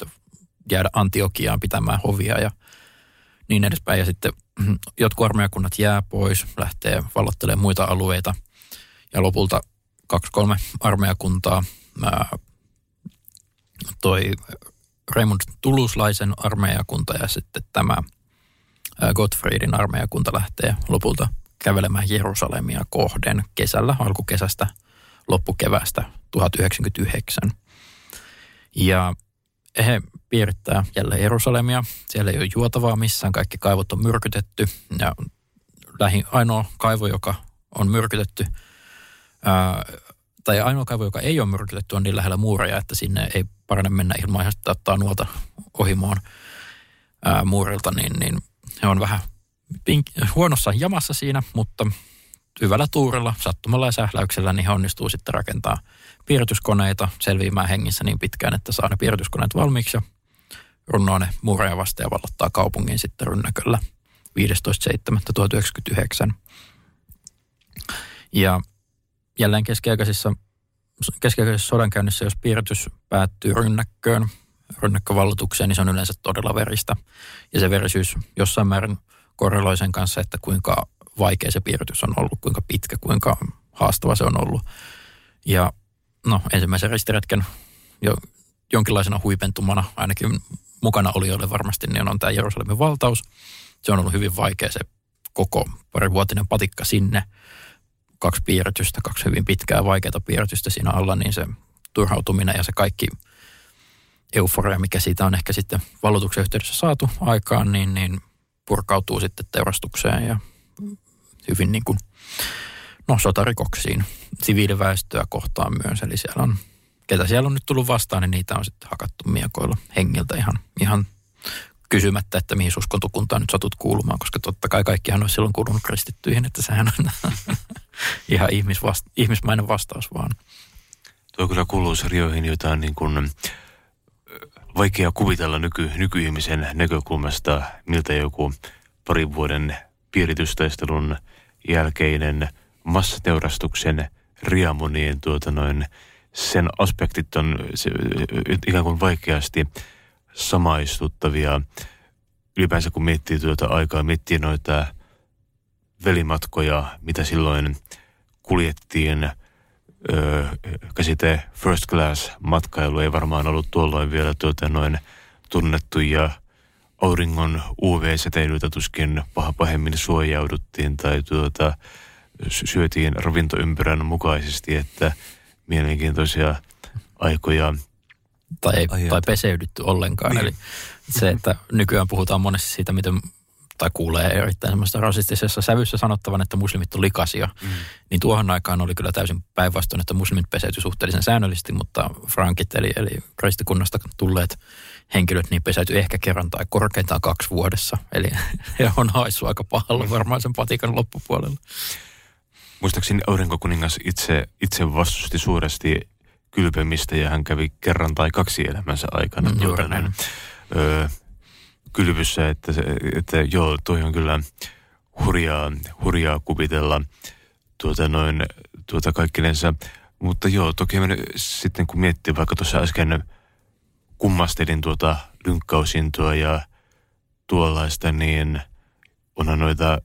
jäädä Antiokiaan pitämään hovia ja niin edespäin. Ja sitten jotkut armeijakunnat jää pois, lähtee vallottelemaan muita alueita ja lopulta kaksi-kolme armeijakuntaa toi Raymond Tuluslaisen armeijakunta ja sitten tämä Gottfriedin armeijakunta lähtee lopulta kävelemään Jerusalemia kohden kesällä, alkukesästä, loppukevästä 1099. Ja he piirittää jälleen Jerusalemia. Siellä ei ole juotavaa missään, kaikki kaivot on myrkytetty. Ja lähin ainoa kaivo, joka on myrkytetty, ää, tai ainoa kaivo, joka ei ole myrkytetty, on niin lähellä muureja, että sinne ei parane mennä ilman että ottaa nuolta ohimoon ää, muurilta, niin, niin he on vähän pink- huonossa jamassa siinä, mutta hyvällä tuurilla, sattumalla ja sähläyksellä, niin he onnistuu sitten rakentaa piirrytyskoneita selviämään hengissä niin pitkään, että saa ne piirrytyskoneet valmiiksi ja runnoo ne muureja vasta ja vallottaa kaupungin sitten rynnäköllä 15.7.1999. Ja jälleen keskiaikaisissa keskiaikaisessa sodankäynnissä, jos piirretys päättyy rynnäkköön, rynnäkkövallotukseen, niin se on yleensä todella veristä. Ja se verisyys jossain määrin korreloi sen kanssa, että kuinka vaikea se piirretys on ollut, kuinka pitkä, kuinka haastava se on ollut. Ja no ensimmäisen ristiretken jo jonkinlaisena huipentumana, ainakin mukana oli varmasti, niin on tämä Jerusalemin valtaus. Se on ollut hyvin vaikea se koko parivuotinen patikka sinne – kaksi piirretystä, kaksi hyvin pitkää vaikeaa piirretystä siinä alla, niin se turhautuminen ja se kaikki euforia, mikä siitä on ehkä sitten vallotuksen yhteydessä saatu aikaan, niin, niin purkautuu sitten teurastukseen ja hyvin niin kuin, no sotarikoksiin siviiliväestöä kohtaan myös. Eli siellä on, ketä siellä on nyt tullut vastaan, niin niitä on sitten hakattu miekoilla hengiltä ihan, ihan kysymättä, että mihin uskontokuntaan nyt satut kuulumaan, koska totta kai kaikkihan olisi silloin kuulunut kristittyihin, että sehän on [laughs] ihan ihmisvasta- ihmismainen vastaus vaan. Tuo kyllä kuuluu sarjoihin, joita on niin kuin vaikea kuvitella nyky, nykyihmisen näkökulmasta, miltä joku parin vuoden piiritystaistelun jälkeinen massateurastuksen riamonien tuota noin, sen aspektit on se, ikään kuin vaikeasti samaistuttavia. Ylipäänsä kun miettii tuota aikaa, miettii noita velimatkoja, mitä silloin kuljettiin. Öö, käsite first class matkailu ei varmaan ollut tuolloin vielä tuota noin tunnettu ja auringon UV-säteilyitä tuskin pahemmin suojauduttiin tai tuota, syötiin ravintoympyrän mukaisesti, että mielenkiintoisia aikoja. Tai, ei, tai peseydytty ollenkaan. Niin. Eli se, että nykyään puhutaan monesti siitä, miten tai kuulee erittäin semmoista rasistisessa sävyssä sanottavan, että muslimit on likaisia, mm. niin tuohon aikaan oli kyllä täysin päinvastoin, että muslimit peseytyi suhteellisen säännöllisesti, mutta frankit eli, eli kristikunnasta tulleet henkilöt niin peseytyi ehkä kerran tai korkeintaan kaksi vuodessa. Eli [laughs] he on haissu aika pahalla varmaan sen patikan loppupuolella. Muistaakseni aurinkokuningas itse, itse vastusti suuresti kylpemistä ja hän kävi kerran tai kaksi elämänsä aikana. Mm, juuri näin. Öö, kylvyssä, että, se, että joo, toi on kyllä hurjaa, hurjaa kuvitella tuota noin, tuota kaikkinensa. Mutta joo, toki sitten kun miettii vaikka tuossa äsken kummastelin tuota lynkkausintoa ja tuollaista, niin onhan noita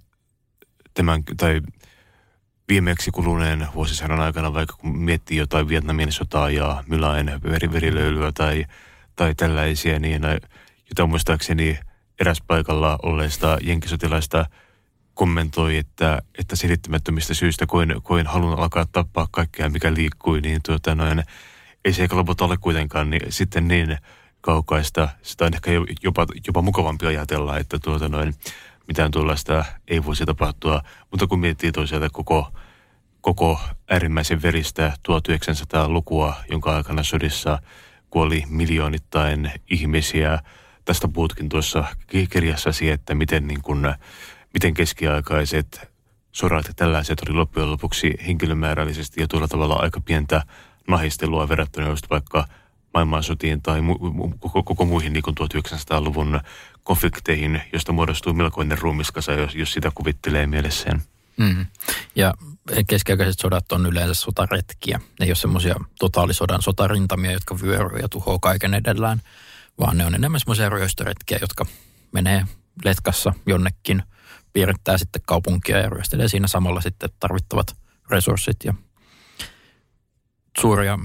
tämän, tai viimeksi kuluneen vuosisadan aikana, vaikka kun miettii jotain Vietnamin sotaa ja Mylaen verilöylyä tai, tai tällaisia, niin jota muistaakseni eräs paikalla olleista jenkisotilaista kommentoi, että, että selittämättömistä syistä, kuin, kuin halun alkaa tappaa kaikkea, mikä liikkui, niin tuota noin, ei se eikä lopulta ole kuitenkaan niin, sitten niin kaukaista. Sitä on ehkä jopa, jopa mukavampi ajatella, että tuota noin, mitään tuollaista ei voisi tapahtua. Mutta kun miettii toisaalta koko, koko äärimmäisen veristä 1900-lukua, jonka aikana sodissa kuoli miljoonittain ihmisiä, tästä puhutkin tuossa kirjassasi, että miten, niin kun, miten keskiaikaiset sodat ja tällaiset oli loppujen lopuksi henkilömäärällisesti ja tuolla tavalla aika pientä nahistelua verrattuna just vaikka maailmansotiin tai mu- koko, koko muihin niin kuin 1900-luvun konflikteihin, josta muodostuu melkoinen ruumiskasa, jos, jos sitä kuvittelee mielessään. Mm. Ja keskiaikaiset sodat on yleensä sotaretkiä. Ne ei ole semmoisia totaalisodan sotarintamia, jotka vyöryy ja tuhoaa kaiken edellään – vaan ne on enemmän semmoisia ryöstöretkiä, jotka menee letkassa jonnekin, piirittää sitten kaupunkia ja ryöstelee siinä samalla sitten tarvittavat resurssit ja suuria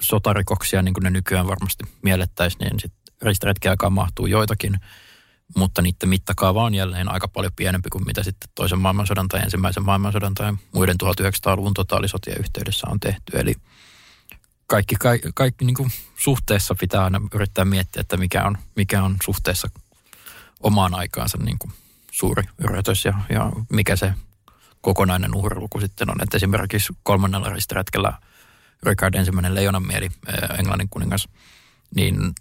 sotarikoksia, niin kuin ne nykyään varmasti miellettäisiin, niin sitten ristiretkiä aikaan mahtuu joitakin, mutta niiden mittakaava on jälleen aika paljon pienempi kuin mitä sitten toisen maailmansodan tai ensimmäisen maailmansodan tai muiden 1900-luvun totaalisotien yhteydessä on tehty. Eli kaikki, kaikki, kaikki niin kuin suhteessa pitää aina yrittää miettiä, että mikä on, mikä on suhteessa omaan aikaansa niin kuin suuri yritys ja, ja mikä se kokonainen uhriluku sitten on. Että esimerkiksi kolmannella ristiretkellä Richard ensimmäinen leijonanmieli, Englannin kuningas, niin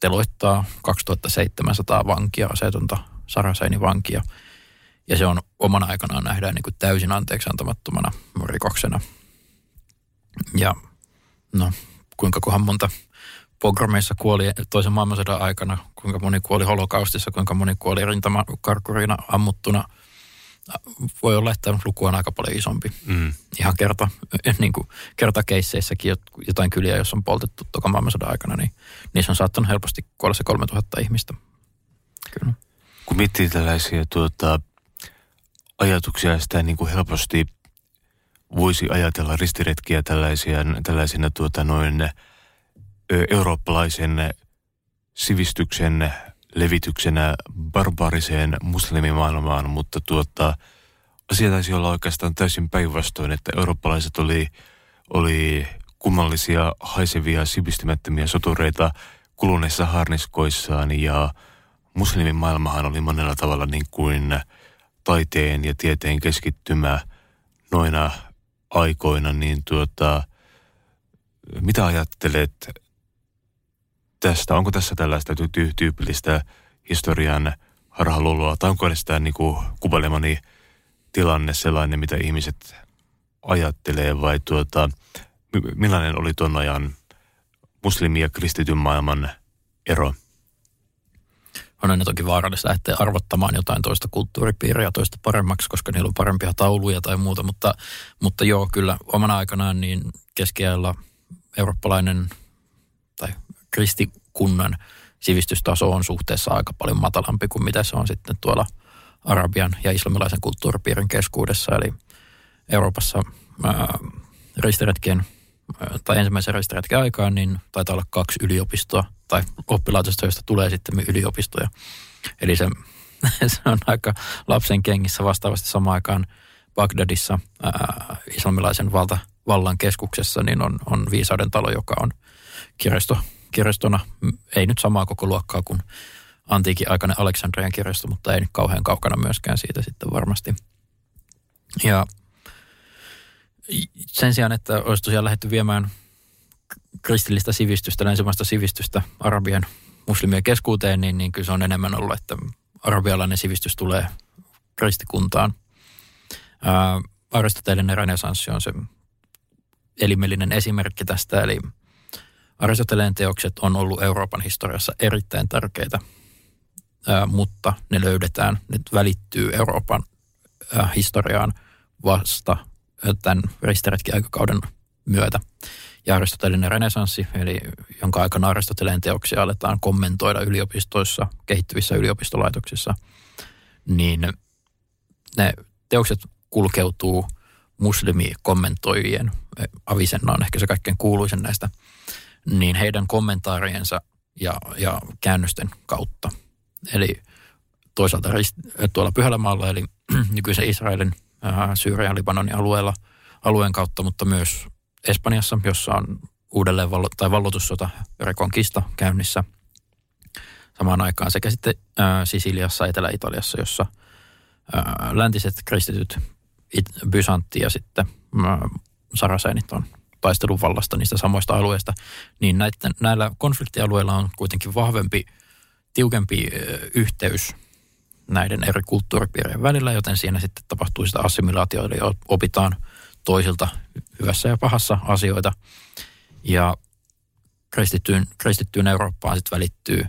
teloittaa 2700 vankia, asetonta Saraseinin vankia. Ja se on omana aikanaan nähdään niin kuin täysin anteeksi antamattomana rikoksena. Ja no kuinka kohan monta pogromeissa kuoli toisen maailmansodan aikana, kuinka moni kuoli holokaustissa, kuinka moni kuoli rintamakarkurina ammuttuna. Voi olla, että luku on aika paljon isompi. Mm. Ihan kerta, [laughs] niin kuin kertakeisseissäkin jotain kyliä, jos on poltettu toka maailmansodan aikana, niin niissä on saattanut helposti kuolla se 3000 ihmistä. Kyllä. Kun miettii tällaisia tuota, ajatuksia, sitä niin kuin helposti voisi ajatella ristiretkiä tällaisia, tällaisina tuota noin eurooppalaisen sivistyksen levityksenä barbaariseen muslimimaailmaan, mutta tuota, asia taisi olla oikeastaan täysin päinvastoin, että eurooppalaiset oli, oli kummallisia, haisevia, sivistymättömiä sotureita kuluneissa harniskoissaan ja muslimimaailmahan oli monella tavalla niin kuin taiteen ja tieteen keskittymä noina aikoina, niin tuota, mitä ajattelet tästä? Onko tässä tällaista ty- tyypillistä historian harhaluuloa, tai onko edes tämä niin kuvailemani tilanne sellainen, mitä ihmiset ajattelee, vai tuota, millainen oli tuon ajan muslimi- ja kristityn maailman ero? on aina toki vaarallista lähteä arvottamaan jotain toista kulttuuripiiriä toista paremmaksi, koska niillä on parempia tauluja tai muuta, mutta, mutta joo, kyllä omana aikanaan niin keskiajalla eurooppalainen kristikunnan sivistystaso on suhteessa aika paljon matalampi kuin mitä se on sitten tuolla arabian ja islamilaisen kulttuuripiirin keskuudessa. Eli Euroopassa ää, ristiretkien tai ensimmäisen ristiretken aikaan, niin taitaa olla kaksi yliopistoa tai oppilaitosta, josta tulee sitten yliopistoja. Eli se, [laughs] se on aika lapsen kengissä vastaavasti samaan aikaan Bagdadissa ää, islamilaisen valta, vallan keskuksessa, niin on, on viisauden talo, joka on kirjasto, kirjastona, ei nyt samaa koko luokkaa kuin antiikin aikainen Aleksandrian kirjasto, mutta ei nyt kauhean kaukana myöskään siitä sitten varmasti. Ja sen sijaan, että olisi tosiaan lähdetty viemään kristillistä sivistystä, länsimaista sivistystä arabian muslimien keskuuteen, niin, niin kyllä se on enemmän ollut, että arabialainen sivistys tulee kristikuntaan. Ää, renesanssi on se elimellinen esimerkki tästä, eli Aristoteleen teokset on ollut Euroopan historiassa erittäin tärkeitä, mutta ne löydetään, ne välittyy Euroopan historiaan vasta tämän ristiretki-aikakauden myötä. Ja aristotelinen renesanssi, eli jonka aikana Aristoteleen teoksia aletaan kommentoida yliopistoissa, kehittyvissä yliopistolaitoksissa, niin ne teokset kulkeutuu muslimikommentoijien, Avisenna on ehkä se kaikkein kuuluisen näistä, niin heidän kommentaariensa ja, ja käännösten kautta. Eli toisaalta tuolla Pyhällä maalla, eli [clears throat] nykyisen Israelin Syyrian, Libanonin alueella, alueen kautta, mutta myös Espanjassa, jossa on uudelleen vallo, tai vallotussota Rekonkista käynnissä samaan aikaan sekä sitten ää, Sisiliassa, Etelä-Italiassa, jossa ää, läntiset kristityt, it, Bysantti ja sitten ää, Saraseenit on taistelun vallasta niistä samoista alueista, niin näiden, näillä konfliktialueilla on kuitenkin vahvempi, tiukempi yhteys näiden eri kulttuuripiirien välillä, joten siinä sitten tapahtuu sitä assimilaatiota, eli opitaan toisilta hyvässä ja pahassa asioita. Ja kristittyyn, kristittyyn Eurooppaan sitten välittyy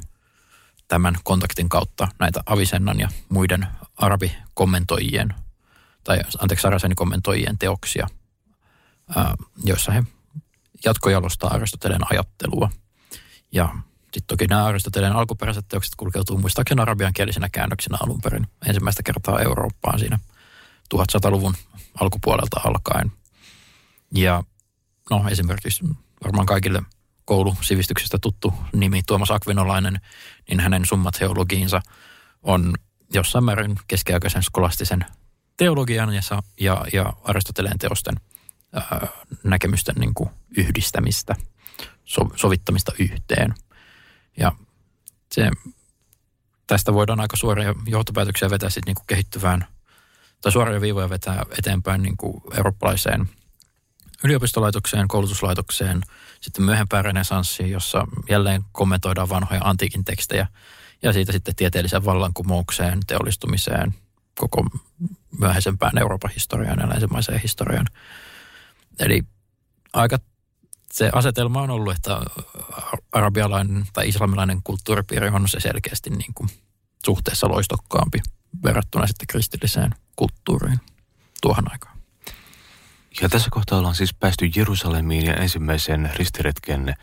tämän kontaktin kautta näitä Avisennan ja muiden arabikommentoijien, tai anteeksi, Arasenin kommentoijien teoksia, joissa he jatkojalostaa Aristoteleen ajattelua. Ja sitten toki nämä Aristoteleen alkuperäiset teokset kulkeutuu muistaakseni arabian kielisenä käännöksinä alun perin ensimmäistä kertaa Eurooppaan siinä 1100-luvun alkupuolelta alkaen. Ja no esimerkiksi varmaan kaikille koulusivistyksestä tuttu nimi Tuomas Akvinolainen, niin hänen summa teologiinsa on jossain määrin keskiaikaisen skolastisen teologian ja, ja, ja Aristoteleen teosten näkemysten niin kuin yhdistämistä, so, sovittamista yhteen – ja se, tästä voidaan aika suoria johtopäätöksiä vetää sitten niin kehittyvään, tai suoria viivoja vetää eteenpäin niin kuin eurooppalaiseen yliopistolaitokseen, koulutuslaitokseen, sitten myöhempään renesanssiin, jossa jälleen kommentoidaan vanhoja antiikin tekstejä, ja siitä sitten tieteellisen vallankumoukseen, teollistumiseen, koko myöhäisempään Euroopan historiaan ja länsimaiseen historiaan. Eli aika se asetelma on ollut, että arabialainen tai islamilainen kulttuuripiiri on se selkeästi niin kuin suhteessa loistokkaampi verrattuna sitten kristilliseen kulttuuriin tuohon aikaan. Ja tässä kohtaa ollaan siis päästy Jerusalemiin ja ensimmäisen ristiretken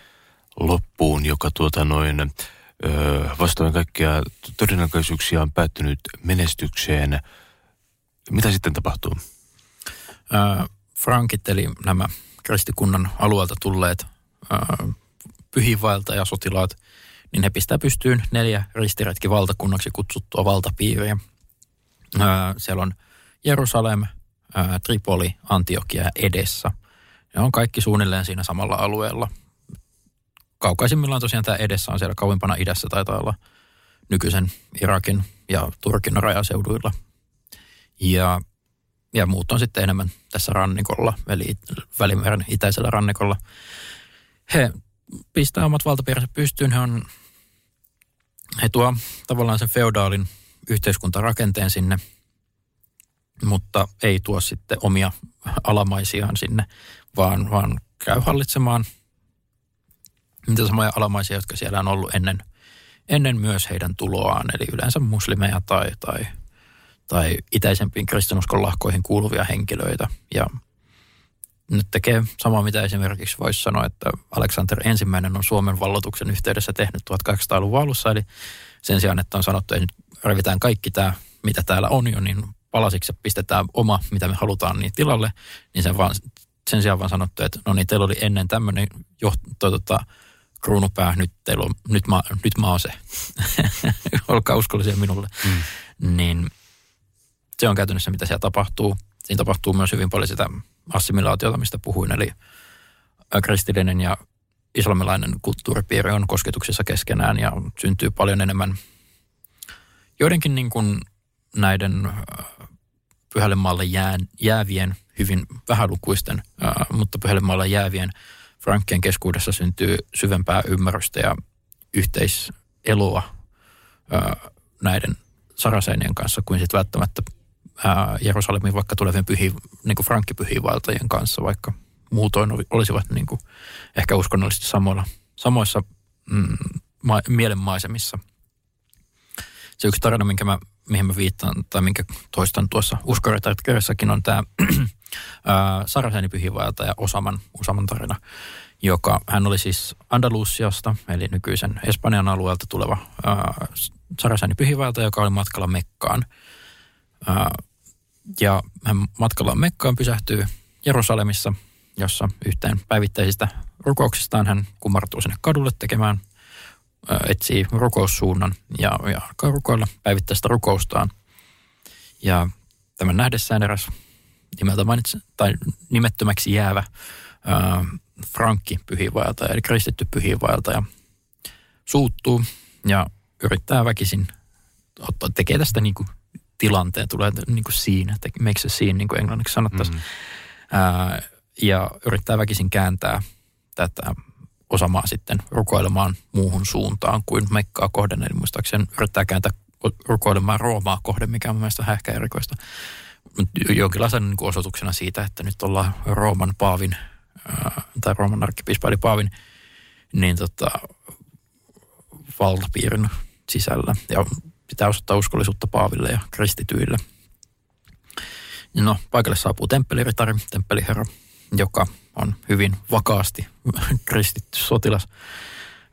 loppuun, joka tuota noin ö, vastoin kaikkia todennäköisyyksiä on päättynyt menestykseen. Mitä sitten tapahtuu? Ö, Frankit, eli nämä kristikunnan alueelta tulleet pyhiinvaelta ja sotilaat, niin he pistää pystyyn neljä ristiretki valtakunnaksi kutsuttua valtapiiriä. Siellä on Jerusalem, Tripoli, Antiokia ja Edessä. Ne on kaikki suunnilleen siinä samalla alueella. Kaukaisimmillaan tosiaan tämä Edessä on siellä kauimpana idässä, taitaa olla nykyisen Irakin ja Turkin rajaseuduilla. Ja, ja muut on sitten enemmän tässä rannikolla, eli Välimeren itäisellä rannikolla. He pistää omat valtapiirinsä pystyyn. He, on, he tuo tavallaan sen feodaalin yhteiskuntarakenteen sinne, mutta ei tuo sitten omia alamaisiaan sinne, vaan, vaan käy hallitsemaan niitä samoja alamaisia, jotka siellä on ollut ennen, ennen myös heidän tuloaan, eli yleensä muslimeja tai, tai, tai itäisempiin kristinuskon lahkoihin kuuluvia henkilöitä. Ja nyt tekee samaa, mitä esimerkiksi voisi sanoa, että Aleksander ensimmäinen on Suomen vallotuksen yhteydessä tehnyt 1800-luvun alussa, eli sen sijaan, että on sanottu, että nyt revitään kaikki tämä, mitä täällä on jo, niin palasiksi pistetään oma, mitä me halutaan niin tilalle, niin sen, vaan, sen sijaan vaan sanottu, että no niin, teillä oli ennen tämmöinen johto, tota, kruunupää, nyt, teillä on, nyt, mä, nyt mä oon se. [laughs] Olkaa uskollisia minulle. Mm. Niin se on käytännössä, mitä siellä tapahtuu. Siinä tapahtuu myös hyvin paljon sitä assimilaatiota, mistä puhuin, eli kristillinen ja islamilainen kulttuuripiiri on kosketuksissa keskenään ja syntyy paljon enemmän joidenkin niin kuin näiden pyhälle maalle jää, jäävien, hyvin vähälukuisten, mutta pyhälle maalle jäävien frankkien keskuudessa syntyy syvempää ymmärrystä ja yhteiseloa näiden saraseinien kanssa kuin sitten välttämättä Jerusalemin vaikka tulevien pyhi, niin kuin kanssa, vaikka muutoin olisivat niin kuin ehkä uskonnollisesti samoilla, samoissa mm, ma, mielenmaisemissa. Se yksi tarina, minkä mä, mihin mä viittaan tai minkä toistan tuossa Uskoretarit-kirjassakin on tämä [clears throat] Saraseni pyhivaltaja Osaman, Osaman tarina, joka hän oli siis Andalusiasta, eli nykyisen Espanjan alueelta tuleva Saraseni pyhivaltaja, joka oli matkalla Mekkaan – ja hän matkallaan Mekkaan pysähtyy Jerusalemissa, jossa yhteen päivittäisistä rukouksistaan hän kumartuu sinne kadulle tekemään, etsii rukoussuunnan ja, ja alkaa rukoilla päivittäistä rukoustaan. Ja tämän nähdessään eräs nimeltä mainitsi, tai nimettömäksi jäävä ää, Frankki pyhiinvaeltaja, eli kristitty pyhiinvaeltaja, suuttuu ja yrittää väkisin ottaa, tekee tästä niin kuin tilanteen, tulee niin kuin siinä, että makes a scene, niin kuin englanniksi sanottaisiin. Mm. Ää, ja yrittää väkisin kääntää tätä osamaa sitten rukoilemaan muuhun suuntaan kuin Mekkaa kohden. Eli muistaakseni yrittää kääntää rukoilemaan Roomaa kohden, mikä on mielestäni ehkä erikoista. Jonkinlaisen niin osoituksena siitä, että nyt ollaan Rooman paavin, ää, tai Rooman arkkipiispa eli paavin, niin tota, valtapiirin sisällä. Ja pitää osoittaa uskollisuutta Paaville ja kristityille. No, paikalle saapuu temppeliritari, temppeliherra, joka on hyvin vakaasti [laughs] kristitty sotilas,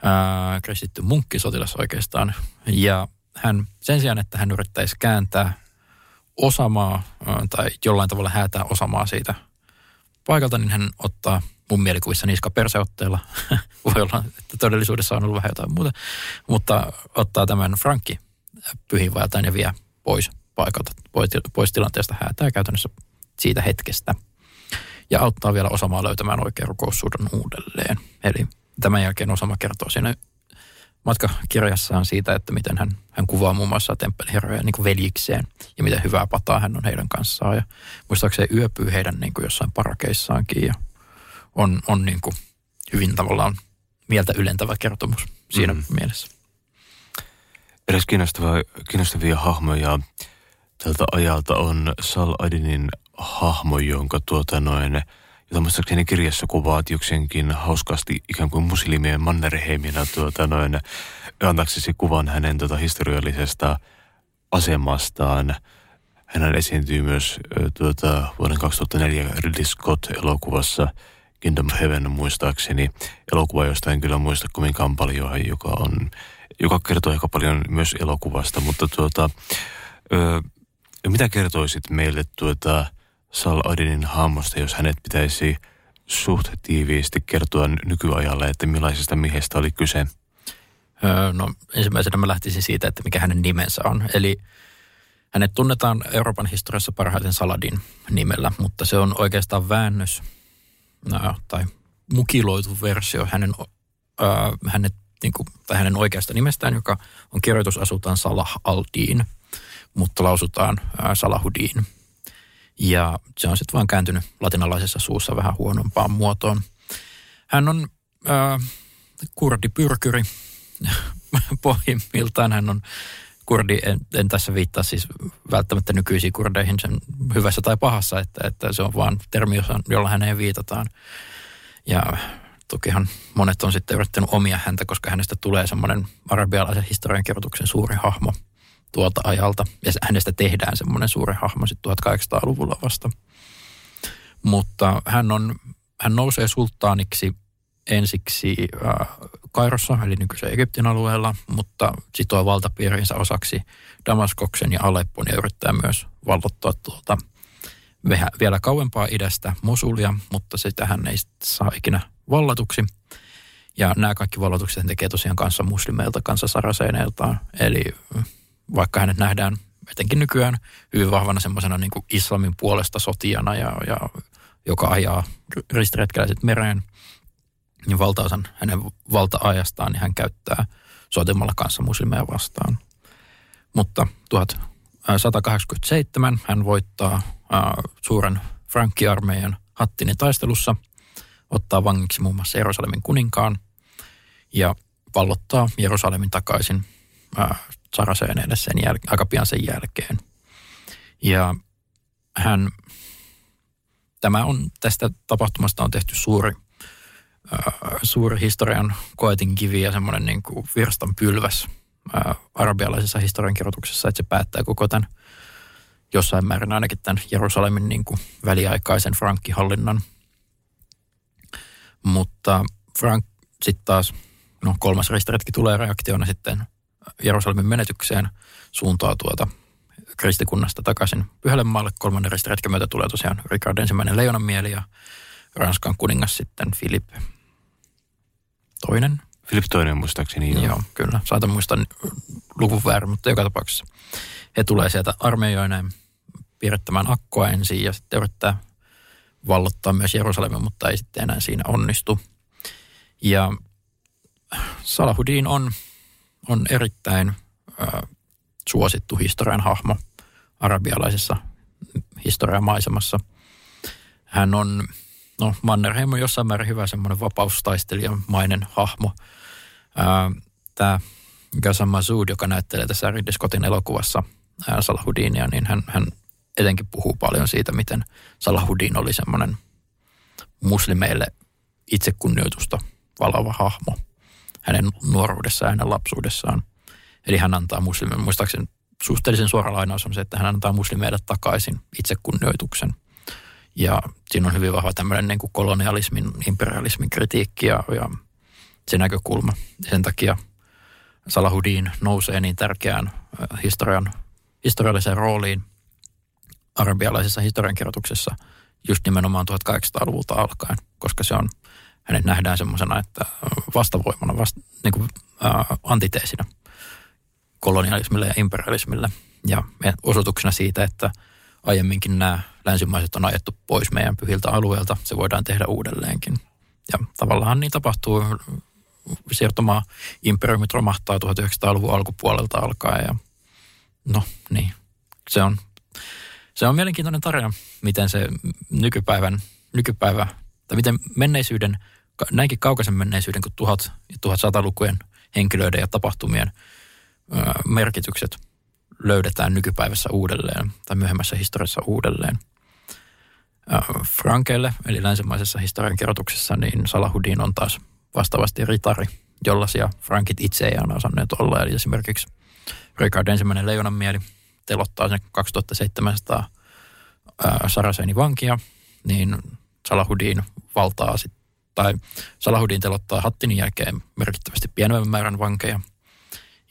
ää, kristitty munkkisotilas oikeastaan. Ja hän sen sijaan, että hän yrittäisi kääntää osamaa ää, tai jollain tavalla häätää osamaa siitä paikalta, niin hän ottaa mun mielikuvissa niska perseotteella. [laughs] Voi olla, että todellisuudessa on ollut vähän jotain muuta. Mutta ottaa tämän Frankki pyhiinvaeltajan ja vie pois paikalta, pois, pois tilanteesta häätää käytännössä siitä hetkestä. Ja auttaa vielä Osamaa löytämään oikean rukoussuuden uudelleen. Eli tämän jälkeen Osama kertoo siinä matkakirjassaan siitä, että miten hän, hän kuvaa muun muassa temppeliherroja niin kuin veljikseen ja miten hyvää pataa hän on heidän kanssaan. Ja muistaakseni yöpyy heidän niin kuin jossain parakeissaankin ja on, on niin kuin hyvin tavallaan mieltä ylentävä kertomus siinä mm. mielessä eräs kiinnostava, kiinnostavia hahmoja tältä ajalta on Sal Adinin hahmo, jonka tuota noin, jota muistaakseni kirjassa kuvaat jokseenkin hauskasti ikään kuin muslimien Mannerheimina tuota noin, antaaksesi kuvan hänen tuota historiallisesta asemastaan. Hän esiintyy myös tuota, vuoden 2004 Ridley Scott-elokuvassa Kingdom of Heaven muistaakseni. Elokuva, josta en kyllä muista kovinkaan paljon, joka on joka kertoo aika paljon myös elokuvasta, mutta tuota, ö, mitä kertoisit meille tuota Sal Adinin hahmosta, jos hänet pitäisi suht tiiviisti kertoa nykyajalle, että millaisesta miehestä oli kyse? Öö, no ensimmäisenä mä lähtisin siitä, että mikä hänen nimensä on. Eli hänet tunnetaan Euroopan historiassa parhaiten Saladin nimellä, mutta se on oikeastaan väännös no, tai mukiloitu versio hänen, öö, hänet niin kuin, hänen oikeasta nimestään, joka on kirjoitusasutaan Salah al-Din. mutta lausutaan Salahudin. Ja se on sitten vaan kääntynyt latinalaisessa suussa vähän huonompaan muotoon. Hän on ää, kurdipyrkyri. [laughs] Pohjimmiltaan hän on kurdi, en, en tässä viittaa siis välttämättä nykyisiin kurdeihin sen hyvässä tai pahassa, että, että se on vaan termi, jolla häneen viitataan. Ja tokihan monet on sitten yrittänyt omia häntä, koska hänestä tulee semmoinen arabialaisen historiankirjoituksen suuri hahmo tuolta ajalta. Ja hänestä tehdään semmoinen suuri hahmo sitten 1800-luvulla vasta. Mutta hän, on, hän nousee sulttaaniksi ensiksi äh, Kairossa, eli nykyisen Egyptin alueella, mutta sitoo valtapiirinsä osaksi Damaskoksen ja Aleppon ja yrittää myös vallottaa tuolta vielä kauempaa idästä Mosulia, mutta sitä hän ei saa ikinä vallatuksi. Ja nämä kaikki vallatukset tekee tosiaan kanssa muslimeilta, kanssa saraseineiltaan. Eli vaikka hänet nähdään etenkin nykyään hyvin vahvana semmoisena niin islamin puolesta sotijana ja, ja joka ajaa ristiretkeläiset mereen, niin valtaosan hänen valta-ajastaan niin hän käyttää sotimalla kanssa muslimeja vastaan. Mutta 1187 hän voittaa ää, suuren Frankkiarmeijan Hattinin taistelussa, ottaa vangiksi muun muassa Jerusalemin kuninkaan ja vallottaa Jerusalemin takaisin ää, Saraseeneille sen jäl- aika pian sen jälkeen. Ja hän, tämä on, tästä tapahtumasta on tehty suuri äh, suuri historian koetin kivi ja semmoinen niin kuin virstan pylväs äh, arabialaisessa historiankirjoituksessa, että se päättää koko tämän jossain määrin ainakin tämän Jerusalemin niin kuin väliaikaisen frankkihallinnan. Mutta Frank sitten taas, no kolmas ristiretki tulee reaktiona sitten Jerusalemin menetykseen suuntaa tuota kristikunnasta takaisin Pyhälle maalle. Kolmannen ristiretken myötä tulee tosiaan Richard ensimmäinen leijonan mieli ja Ranskan kuningas sitten Philip toinen. Philip toinen muistaakseni, joo. Joo, kyllä. Saatan muistaa luvun väärin, mutta joka tapauksessa. He tulee sieltä armeijoineen piirrettämään akkoa ensin ja sitten yrittää vallottaa myös Jerusalemin, mutta ei sitten enää siinä onnistu. Ja Salahudin on, on erittäin äh, suosittu historian hahmo arabialaisessa historiamaisemassa. Hän on no Mannerheim on jossain määrin hyvä semmoinen vapaustaistelijamainen hahmo. Tämä Gaza Masoud, joka näyttelee tässä Ridley Scottin elokuvassa Salahudinia, niin hän, hän etenkin puhuu paljon siitä, miten Salahudin oli semmoinen muslimeille itsekunnioitusta valava hahmo hänen nuoruudessaan ja hänen lapsuudessaan. Eli hän antaa muslimille, muistaakseni suhteellisen suora lainaus on se, että hän antaa muslimeille takaisin itsekunnioituksen – ja siinä on hyvin vahva tämmöinen niin kuin kolonialismin, imperialismin kritiikki ja, ja se näkökulma. Sen takia Salahudin nousee niin tärkeään historian, historialliseen rooliin arabialaisessa historiankirjoituksessa just nimenomaan 1800-luvulta alkaen, koska se on, hänet nähdään semmoisena, että vastavoimana, vasta, niin kuin, ää, antiteesinä kolonialismille ja imperialismille ja osoituksena siitä, että aiemminkin nämä länsimaiset on ajettu pois meidän pyhiltä alueelta, se voidaan tehdä uudelleenkin. Ja tavallaan niin tapahtuu, siirtomaa imperiumit romahtaa 1900-luvun alkupuolelta alkaen ja no niin, se on, se on mielenkiintoinen tarina, miten se nykypäivän, nykypäivä, tai miten menneisyyden, näinkin kaukaisen menneisyyden kuin 1000- ja 1100-lukujen henkilöiden ja tapahtumien merkitykset löydetään nykypäivässä uudelleen tai myöhemmässä historiassa uudelleen – Frankelle, eli länsimaisessa historiankirjoituksessa, niin Salahudin on taas vastaavasti ritari, jollaisia Frankit itse ei aina osanneet olla. Eli esimerkiksi Richard ensimmäinen leijonan mieli telottaa sen 2700 Sarasenin vankia, niin Salahudin valtaa sit, tai Salahudin telottaa Hattinin jälkeen merkittävästi pienemmän määrän vankeja.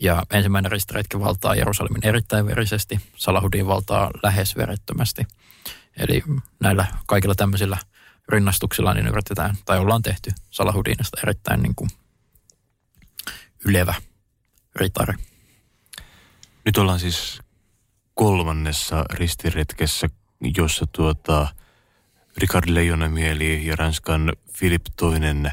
Ja ensimmäinen ristiretki valtaa Jerusalemin erittäin verisesti, Salahudin valtaa lähes verettömästi – Eli näillä kaikilla tämmöisillä rinnastuksilla niin yritetään, tai ollaan tehty Salahudinista erittäin niin kuin ylevä ritari. Nyt ollaan siis kolmannessa ristiretkessä, jossa tuota Ricard Leijonamieli ja Ranskan Philip toinen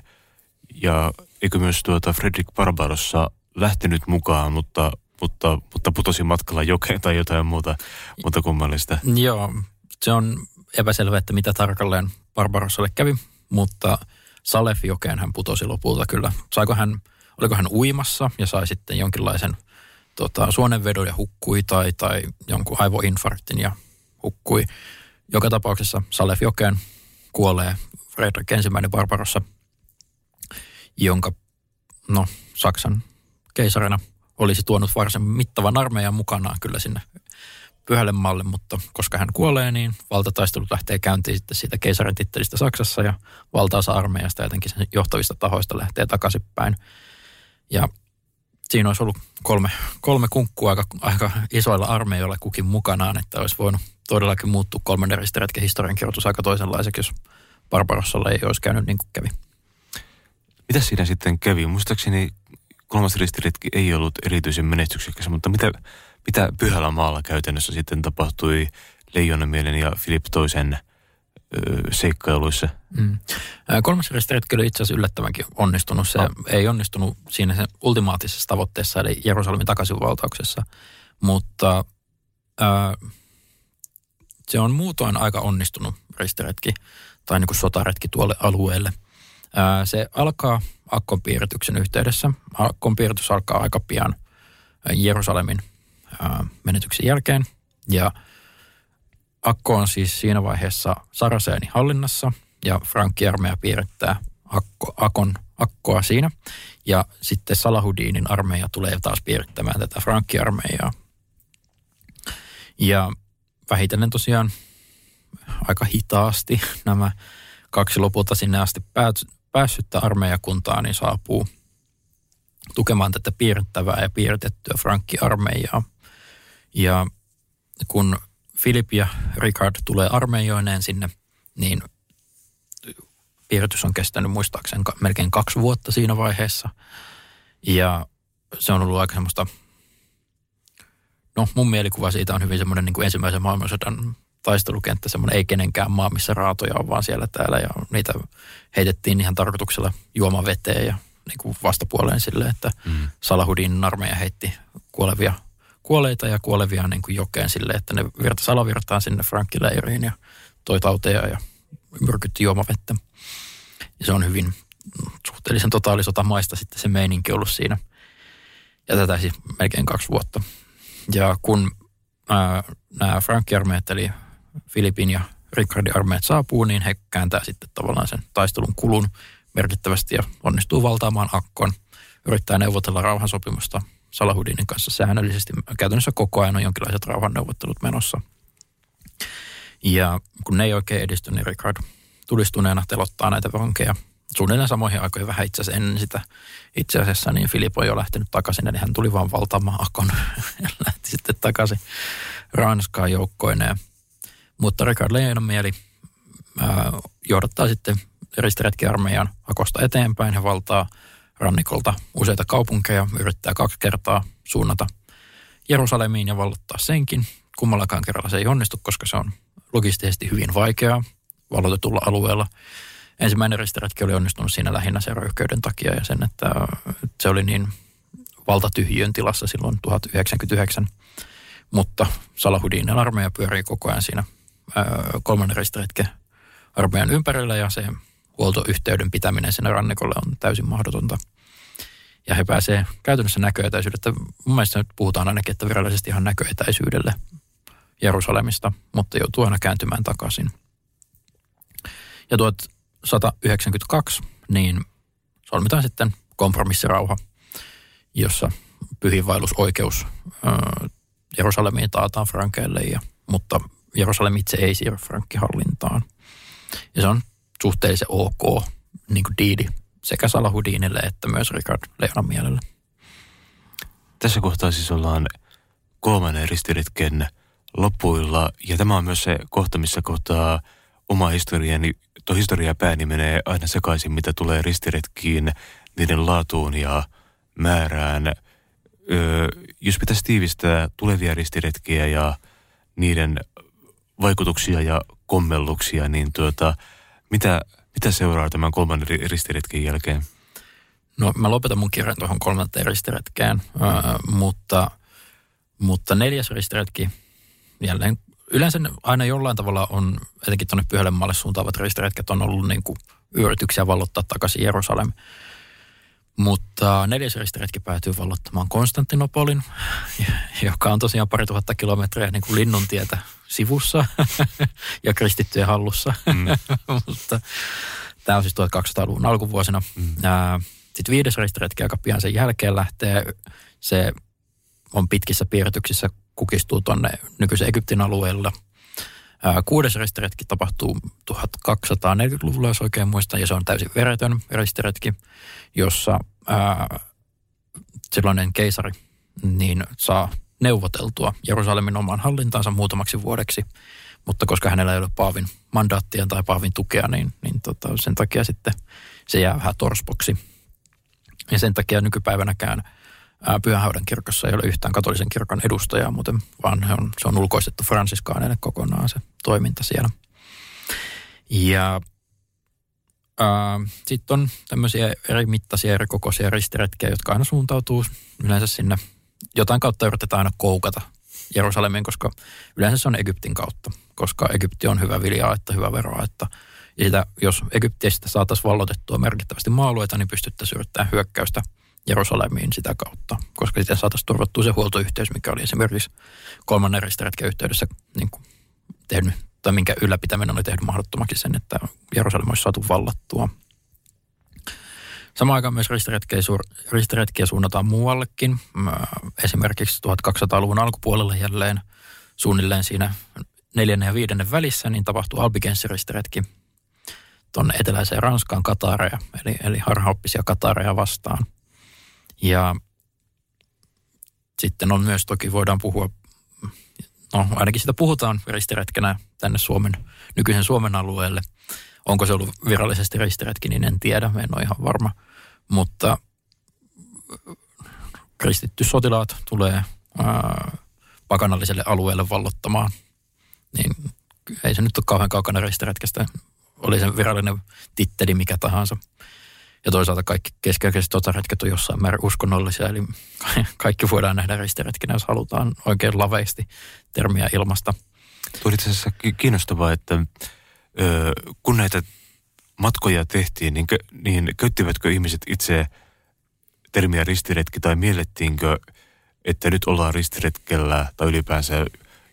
ja eikö myös tuota Fredrik Barbarossa lähtenyt mukaan, mutta mutta, mutta putosi matkalla jokeen tai jotain muuta, muuta kummallista. Joo, se on epäselvä, että mitä tarkalleen Barbarossalle kävi, mutta Salef jokeen hän putosi lopulta kyllä. Saiko hän, oliko hän uimassa ja sai sitten jonkinlaisen tota, suonenvedon ja hukkui tai, tai jonkun aivoinfarktin ja hukkui. Joka tapauksessa Salef jokeen kuolee Fredrik ensimmäinen Barbarossa, jonka no, Saksan keisarina olisi tuonut varsin mittavan armeijan mukanaan kyllä sinne pyhälle maalle, mutta koska hän kuolee, niin valtataistelut lähtee käyntiin sitten siitä keisarin tittelistä Saksassa ja valtaosa armeijasta jotenkin sen johtavista tahoista lähtee takaisinpäin. Ja siinä olisi ollut kolme, kolme kunkkua aika, aika isoilla armeijoilla kukin mukanaan, että olisi voinut todellakin muuttua kolmannen ristiretken historiankirjoitus aika toisenlaiseksi, jos Barbarossalla ei olisi käynyt niin kuin kävi. Mitä siinä sitten kävi? Muistaakseni kolmas ristiretki ei ollut erityisen menestyksekäs, mutta mitä, mitä Pyhällä maalla käytännössä sitten tapahtui Leijonamielen ja Filip toisen seikkailuissa? Mm. Kolmas ristiretki oli itse asiassa yllättävänkin onnistunut. Se ah. ei onnistunut siinä sen ultimaatisessa tavoitteessa, eli Jerusalemin takaisinvaltauksessa, mutta äh, se on muutoin aika onnistunut ristiretki tai niin kuin sotaretki tuolle alueelle. Ää, se alkaa Akkon piirityksen yhteydessä. Akkon piiritys alkaa aika pian Jerusalemin ää, menetyksen jälkeen. Ja Akko on siis siinä vaiheessa Saraseeni hallinnassa ja Frankki-armeija piirittää Akko, Akon, Akkoa siinä. Ja sitten Salahudinin armeija tulee taas piirittämään tätä Frankki-armeijaa. Ja vähitellen tosiaan aika hitaasti nämä kaksi lopulta sinne asti päässyttä armeijakuntaa niin saapuu tukemaan tätä piirrettävää ja piirtettyä Frankki-armeijaa. Ja kun Filip ja Richard tulee armeijoineen sinne, niin piirretys on kestänyt muistaakseni melkein kaksi vuotta siinä vaiheessa. Ja se on ollut aika semmoista, no mun mielikuva siitä on hyvin semmoinen niin kuin ensimmäisen maailmansodan taistelukenttä, semmoinen ei kenenkään maa, missä raatoja on vaan siellä täällä ja niitä heitettiin ihan tarkoituksella juomaveteen ja niin kuin vastapuoleen sille, että mm. Salahudin armeija heitti kuolevia, kuoleita ja kuolevia niin kuin jokeen sille, että ne virta salavirtaan sinne Frankkileiriin ja toi tauteja ja myrkytti juomavettä. Ja se on hyvin suhteellisen totaalisotamaista sitten se meininki ollut siinä. Ja tätä siis melkein kaksi vuotta. Ja kun ää, nämä Frankki-armeijat, eli Filipin ja Rickardin armeijat saapuu, niin he kääntää sitten tavallaan sen taistelun kulun merkittävästi ja onnistuu valtaamaan Akkon. Yrittää neuvotella rauhansopimusta Salahudinin kanssa säännöllisesti. Käytännössä koko ajan on jonkinlaiset rauhanneuvottelut menossa. Ja kun ne ei oikein edisty, niin Rickard tulistuneena telottaa näitä vankeja. Suunnilleen samoihin aikoihin vähän itse asiassa ennen sitä. Itse asiassa niin Filip on jo lähtenyt takaisin, eli hän tuli vaan valtaamaan Akon [laughs] ja lähti sitten takaisin Ranskaan joukkoineen. Mutta Richard mieli ää, johdattaa sitten ristiretkiarmeijan Akosta eteenpäin. Hän valtaa rannikolta useita kaupunkeja, yrittää kaksi kertaa suunnata Jerusalemiin ja vallottaa senkin. Kummallakaan kerralla se ei onnistu, koska se on logistisesti hyvin vaikeaa vallotetulla alueella. Ensimmäinen ristiretki oli onnistunut siinä lähinnä sen röyhkeyden takia ja sen, että se oli niin valtatyhjön tilassa silloin 1099. Mutta Salahudin armeija pyörii koko ajan siinä kolmannen ristiretken armeijan ympärillä ja se huoltoyhteyden pitäminen sinne rannikolle on täysin mahdotonta. Ja he pääsee käytännössä näköetäisyydestä. Mun mielestä nyt puhutaan ainakin, että virallisesti ihan näköetäisyydelle Jerusalemista, mutta joutuu aina kääntymään takaisin. Ja 1192 niin solmitaan sitten kompromissirauha, jossa pyhinvaellusoikeus Jerusalemiin taataan Frankeille, ja, mutta Jerusalem itse ei siirry Frankkihallintaan. Ja se on suhteellisen ok niin kuin diidi sekä Salahudinille että myös Richard Leonan mielelle. Tässä kohtaa siis ollaan kolmannen ristiretken lopuilla, ja tämä on myös se kohta, missä kohtaa oma historiani, tuo historia pääni menee aina sekaisin, mitä tulee ristiretkiin, niiden laatuun ja määrään. Öö, jos pitäisi tiivistää tulevia ristiretkiä ja niiden vaikutuksia ja kommelluksia, niin tuota, mitä, mitä seuraa tämän kolmannen ristiretken jälkeen? No mä lopetan mun kirjan tuohon kolmanteen ristiretkeen, äh, mutta Mutta neljäs ristiretki, jälleen yleensä aina jollain tavalla on, etenkin tuonne Pyhällemaalle suuntaavat ristiretket on ollut niin kuin yrityksiä vallottaa takaisin Jerusalem. Mutta neljäs ristiretki päätyy vallottamaan Konstantinopolin, [laughs] joka on tosiaan pari tuhatta kilometriä niin kuin linnuntietä sivussa [laughs] ja kristittyjen hallussa. Mm. [laughs] Mutta tämä on siis 1200-luvun alkuvuosina. Mm. Sitten viides ristiretki aika pian sen jälkeen lähtee. Se on pitkissä piirrytyksissä, kukistuu tuonne nykyisen Egyptin alueella. Kuudes ristiretki tapahtuu 1240-luvulla, jos oikein muistan, ja se on täysin veretön ristiretki, jossa ää, silloinen keisari niin saa neuvoteltua Jerusalemin omaan hallintaansa muutamaksi vuodeksi, mutta koska hänellä ei ole Paavin mandaattia tai Paavin tukea, niin, niin tota, sen takia sitten se jää vähän torspoksi. Ja sen takia nykypäivänäkään Pyhähaudan kirkossa ei ole yhtään katolisen kirkon edustajaa, muuten, vaan he on, se on ulkoistettu fransiskaaneille kokonaan se toiminta siellä. Ja sitten on tämmöisiä eri mittaisia, eri kokoisia ristiretkiä, jotka aina suuntautuu yleensä sinne. Jotain kautta yritetään aina koukata Jerusalemin, koska yleensä se on Egyptin kautta, koska Egypti on hyvä vilja että hyvä että Ja sitä, jos Egyptistä saataisiin vallotettua merkittävästi maa niin pystyttäisiin yrittämään hyökkäystä Jerusalemiin sitä kautta, koska sitten saataisiin turvattua se huoltoyhteys, mikä oli esimerkiksi kolmannen ristiretken yhteydessä niin kuin tehnyt tai minkä ylläpitäminen oli tehnyt mahdottomaksi sen, että Jerusalem olisi saatu vallattua. Samaan aikaan myös ristiretkiä, suunnataan muuallekin. Esimerkiksi 1200-luvun alkupuolella jälleen suunnilleen siinä neljännen ja viidennen välissä, niin tapahtuu Albigensi-ristiretki tuonne eteläiseen Ranskaan Katareja, eli, eli harhaoppisia Katareja vastaan. Ja sitten on myös toki voidaan puhua no ainakin sitä puhutaan ristiretkenä tänne Suomen, nykyisen Suomen alueelle. Onko se ollut virallisesti ristiretki, niin en tiedä, en ole ihan varma. Mutta kristitty sotilaat tulee ää, pakanalliselle alueelle vallottamaan. Niin ei se nyt ole kauhean kaukana ristiretkestä. Oli se virallinen titteli mikä tahansa. Ja toisaalta kaikki keskiaikaiset sotaretket on jossain määrin uskonnollisia, eli [laughs] kaikki voidaan nähdä ristiretkinä, jos halutaan oikein laveisti termiä ilmasta. Tuo itse asiassa kiinnostavaa, että ö, kun näitä matkoja tehtiin, niin, niin käyttivätkö ihmiset itse termiä ristiretki tai miellettiinkö, että nyt ollaan ristiretkellä tai ylipäänsä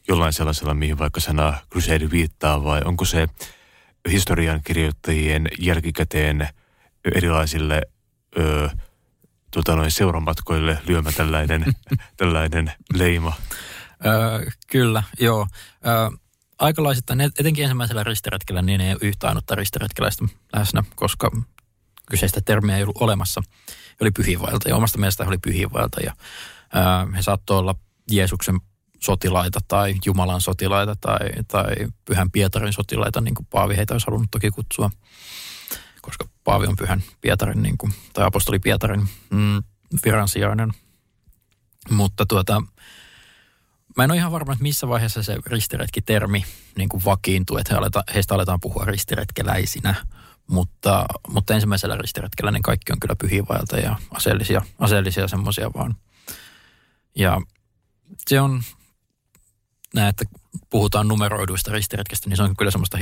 jollain sellaisella, mihin vaikka sana crusade viittaa vai onko se historian kirjoittajien jälkikäteen – erilaisille ö, tota noin, seuramatkoille lyömä tällainen, [laughs] tällainen leima? Ö, kyllä, joo. Ö, aikalaisittain, etenkin ensimmäisellä ristiretkellä, niin ei ole yhtä ainutta ristiretkeläistä läsnä, koska kyseistä termiä ei ollut olemassa. He oli pyhiinvaelta ja omasta mielestä he oli pyhiinvaelta ja ö, he saattoi olla Jeesuksen sotilaita tai Jumalan sotilaita tai, tai Pyhän Pietarin sotilaita, niin kuin Paavi heitä olisi halunnut toki kutsua koska Paavi on pyhän Pietarin, niin kuin, tai apostoli Pietarin mm, viransijainen. Mutta tuota, mä en ole ihan varma, että missä vaiheessa se ristiretki-termi niin kuin vakiintuu, että he aleta, heistä aletaan puhua ristiretkeläisinä. Mutta, mutta ensimmäisellä ristiretkellä niin kaikki on kyllä pyhiinvaelta ja aseellisia, aseellisia semmoisia vaan. Ja se on, näin, että puhutaan numeroiduista ristiretkestä, niin se on kyllä semmoista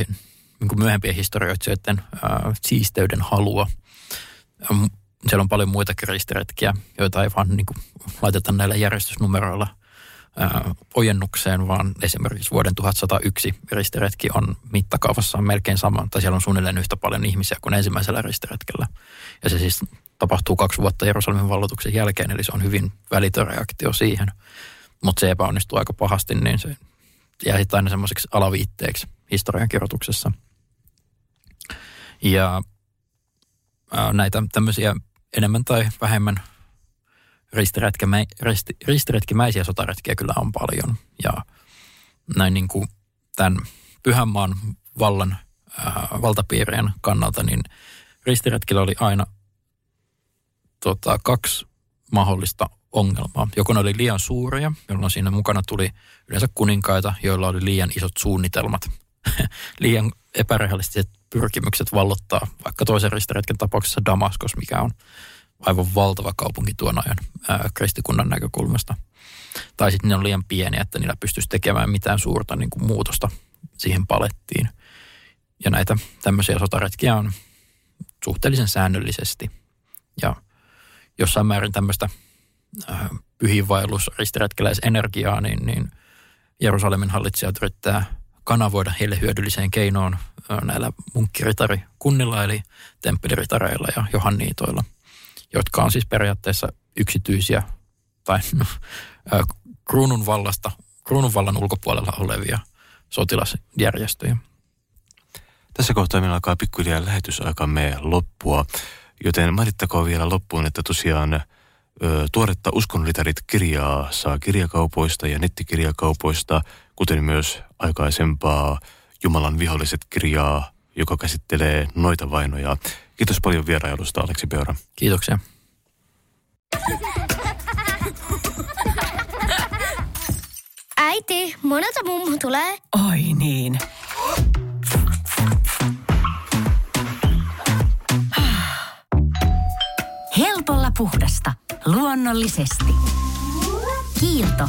niin myöhempien historioitsijoiden äh, siisteyden halua. Siellä on paljon muita ristiretkiä, joita ei vaan niin kuin, laiteta näillä järjestysnumeroilla äh, ojennukseen, vaan esimerkiksi vuoden 1101 ristiretki on mittakaavassa melkein sama, tai siellä on suunnilleen yhtä paljon ihmisiä kuin ensimmäisellä ristiretkellä. Ja se siis tapahtuu kaksi vuotta Jerusalemin vallotuksen jälkeen, eli se on hyvin välitön reaktio siihen. Mutta se epäonnistuu aika pahasti, niin se jää sitten aina semmoiseksi alaviitteeksi historiankirjoituksessa. Ja näitä tämmöisiä enemmän tai vähemmän risti, ristiretkimäisiä sotaretkiä kyllä on paljon. Ja näin niin kuin tämän Pyhänmaan vallan, ää, valtapiirien kannalta, niin ristiretkillä oli aina tota, kaksi mahdollista ongelmaa. Joko ne oli liian suuria, jolloin siinä mukana tuli yleensä kuninkaita, joilla oli liian isot suunnitelmat. [laughs] liian epärealistiset pyrkimykset vallottaa vaikka toisen ristiretken tapauksessa Damaskos, mikä on aivan valtava kaupunki tuon ajan ää, kristikunnan näkökulmasta. Tai sitten ne on liian pieniä, että niillä pystyisi tekemään mitään suurta niin kuin muutosta siihen palettiin. Ja näitä tämmöisiä sotaretkiä on suhteellisen säännöllisesti. Ja jossain määrin tämmöistä äh, pyhiinvaellus, ristiretkeläisenergiaa, niin, niin Jerusalemin hallitsijat yrittää kanavoida heille hyödylliseen keinoon näillä munkkiritari-kunnilla, eli temppeliritareilla ja johanniitoilla, jotka on siis periaatteessa yksityisiä tai [laughs] no, kruunun vallasta, kruunun vallan ulkopuolella olevia sotilasjärjestöjä. Tässä kohtaa meillä alkaa pikkuhiljaa lähetysaikamme loppua, joten mainittakoon vielä loppuun, että tosiaan tuoretta Uskonlitarit kirjaa saa kirjakaupoista ja nettikirjakaupoista, kuten myös aikaisempaa Jumalan viholliset kirjaa, joka käsittelee noita vainoja. Kiitos paljon vierailusta, Aleksi Peura. Kiitoksia. Äiti, monelta mummu tulee? Oi niin. Helpolla puhdasta. Luonnollisesti. Kiilto.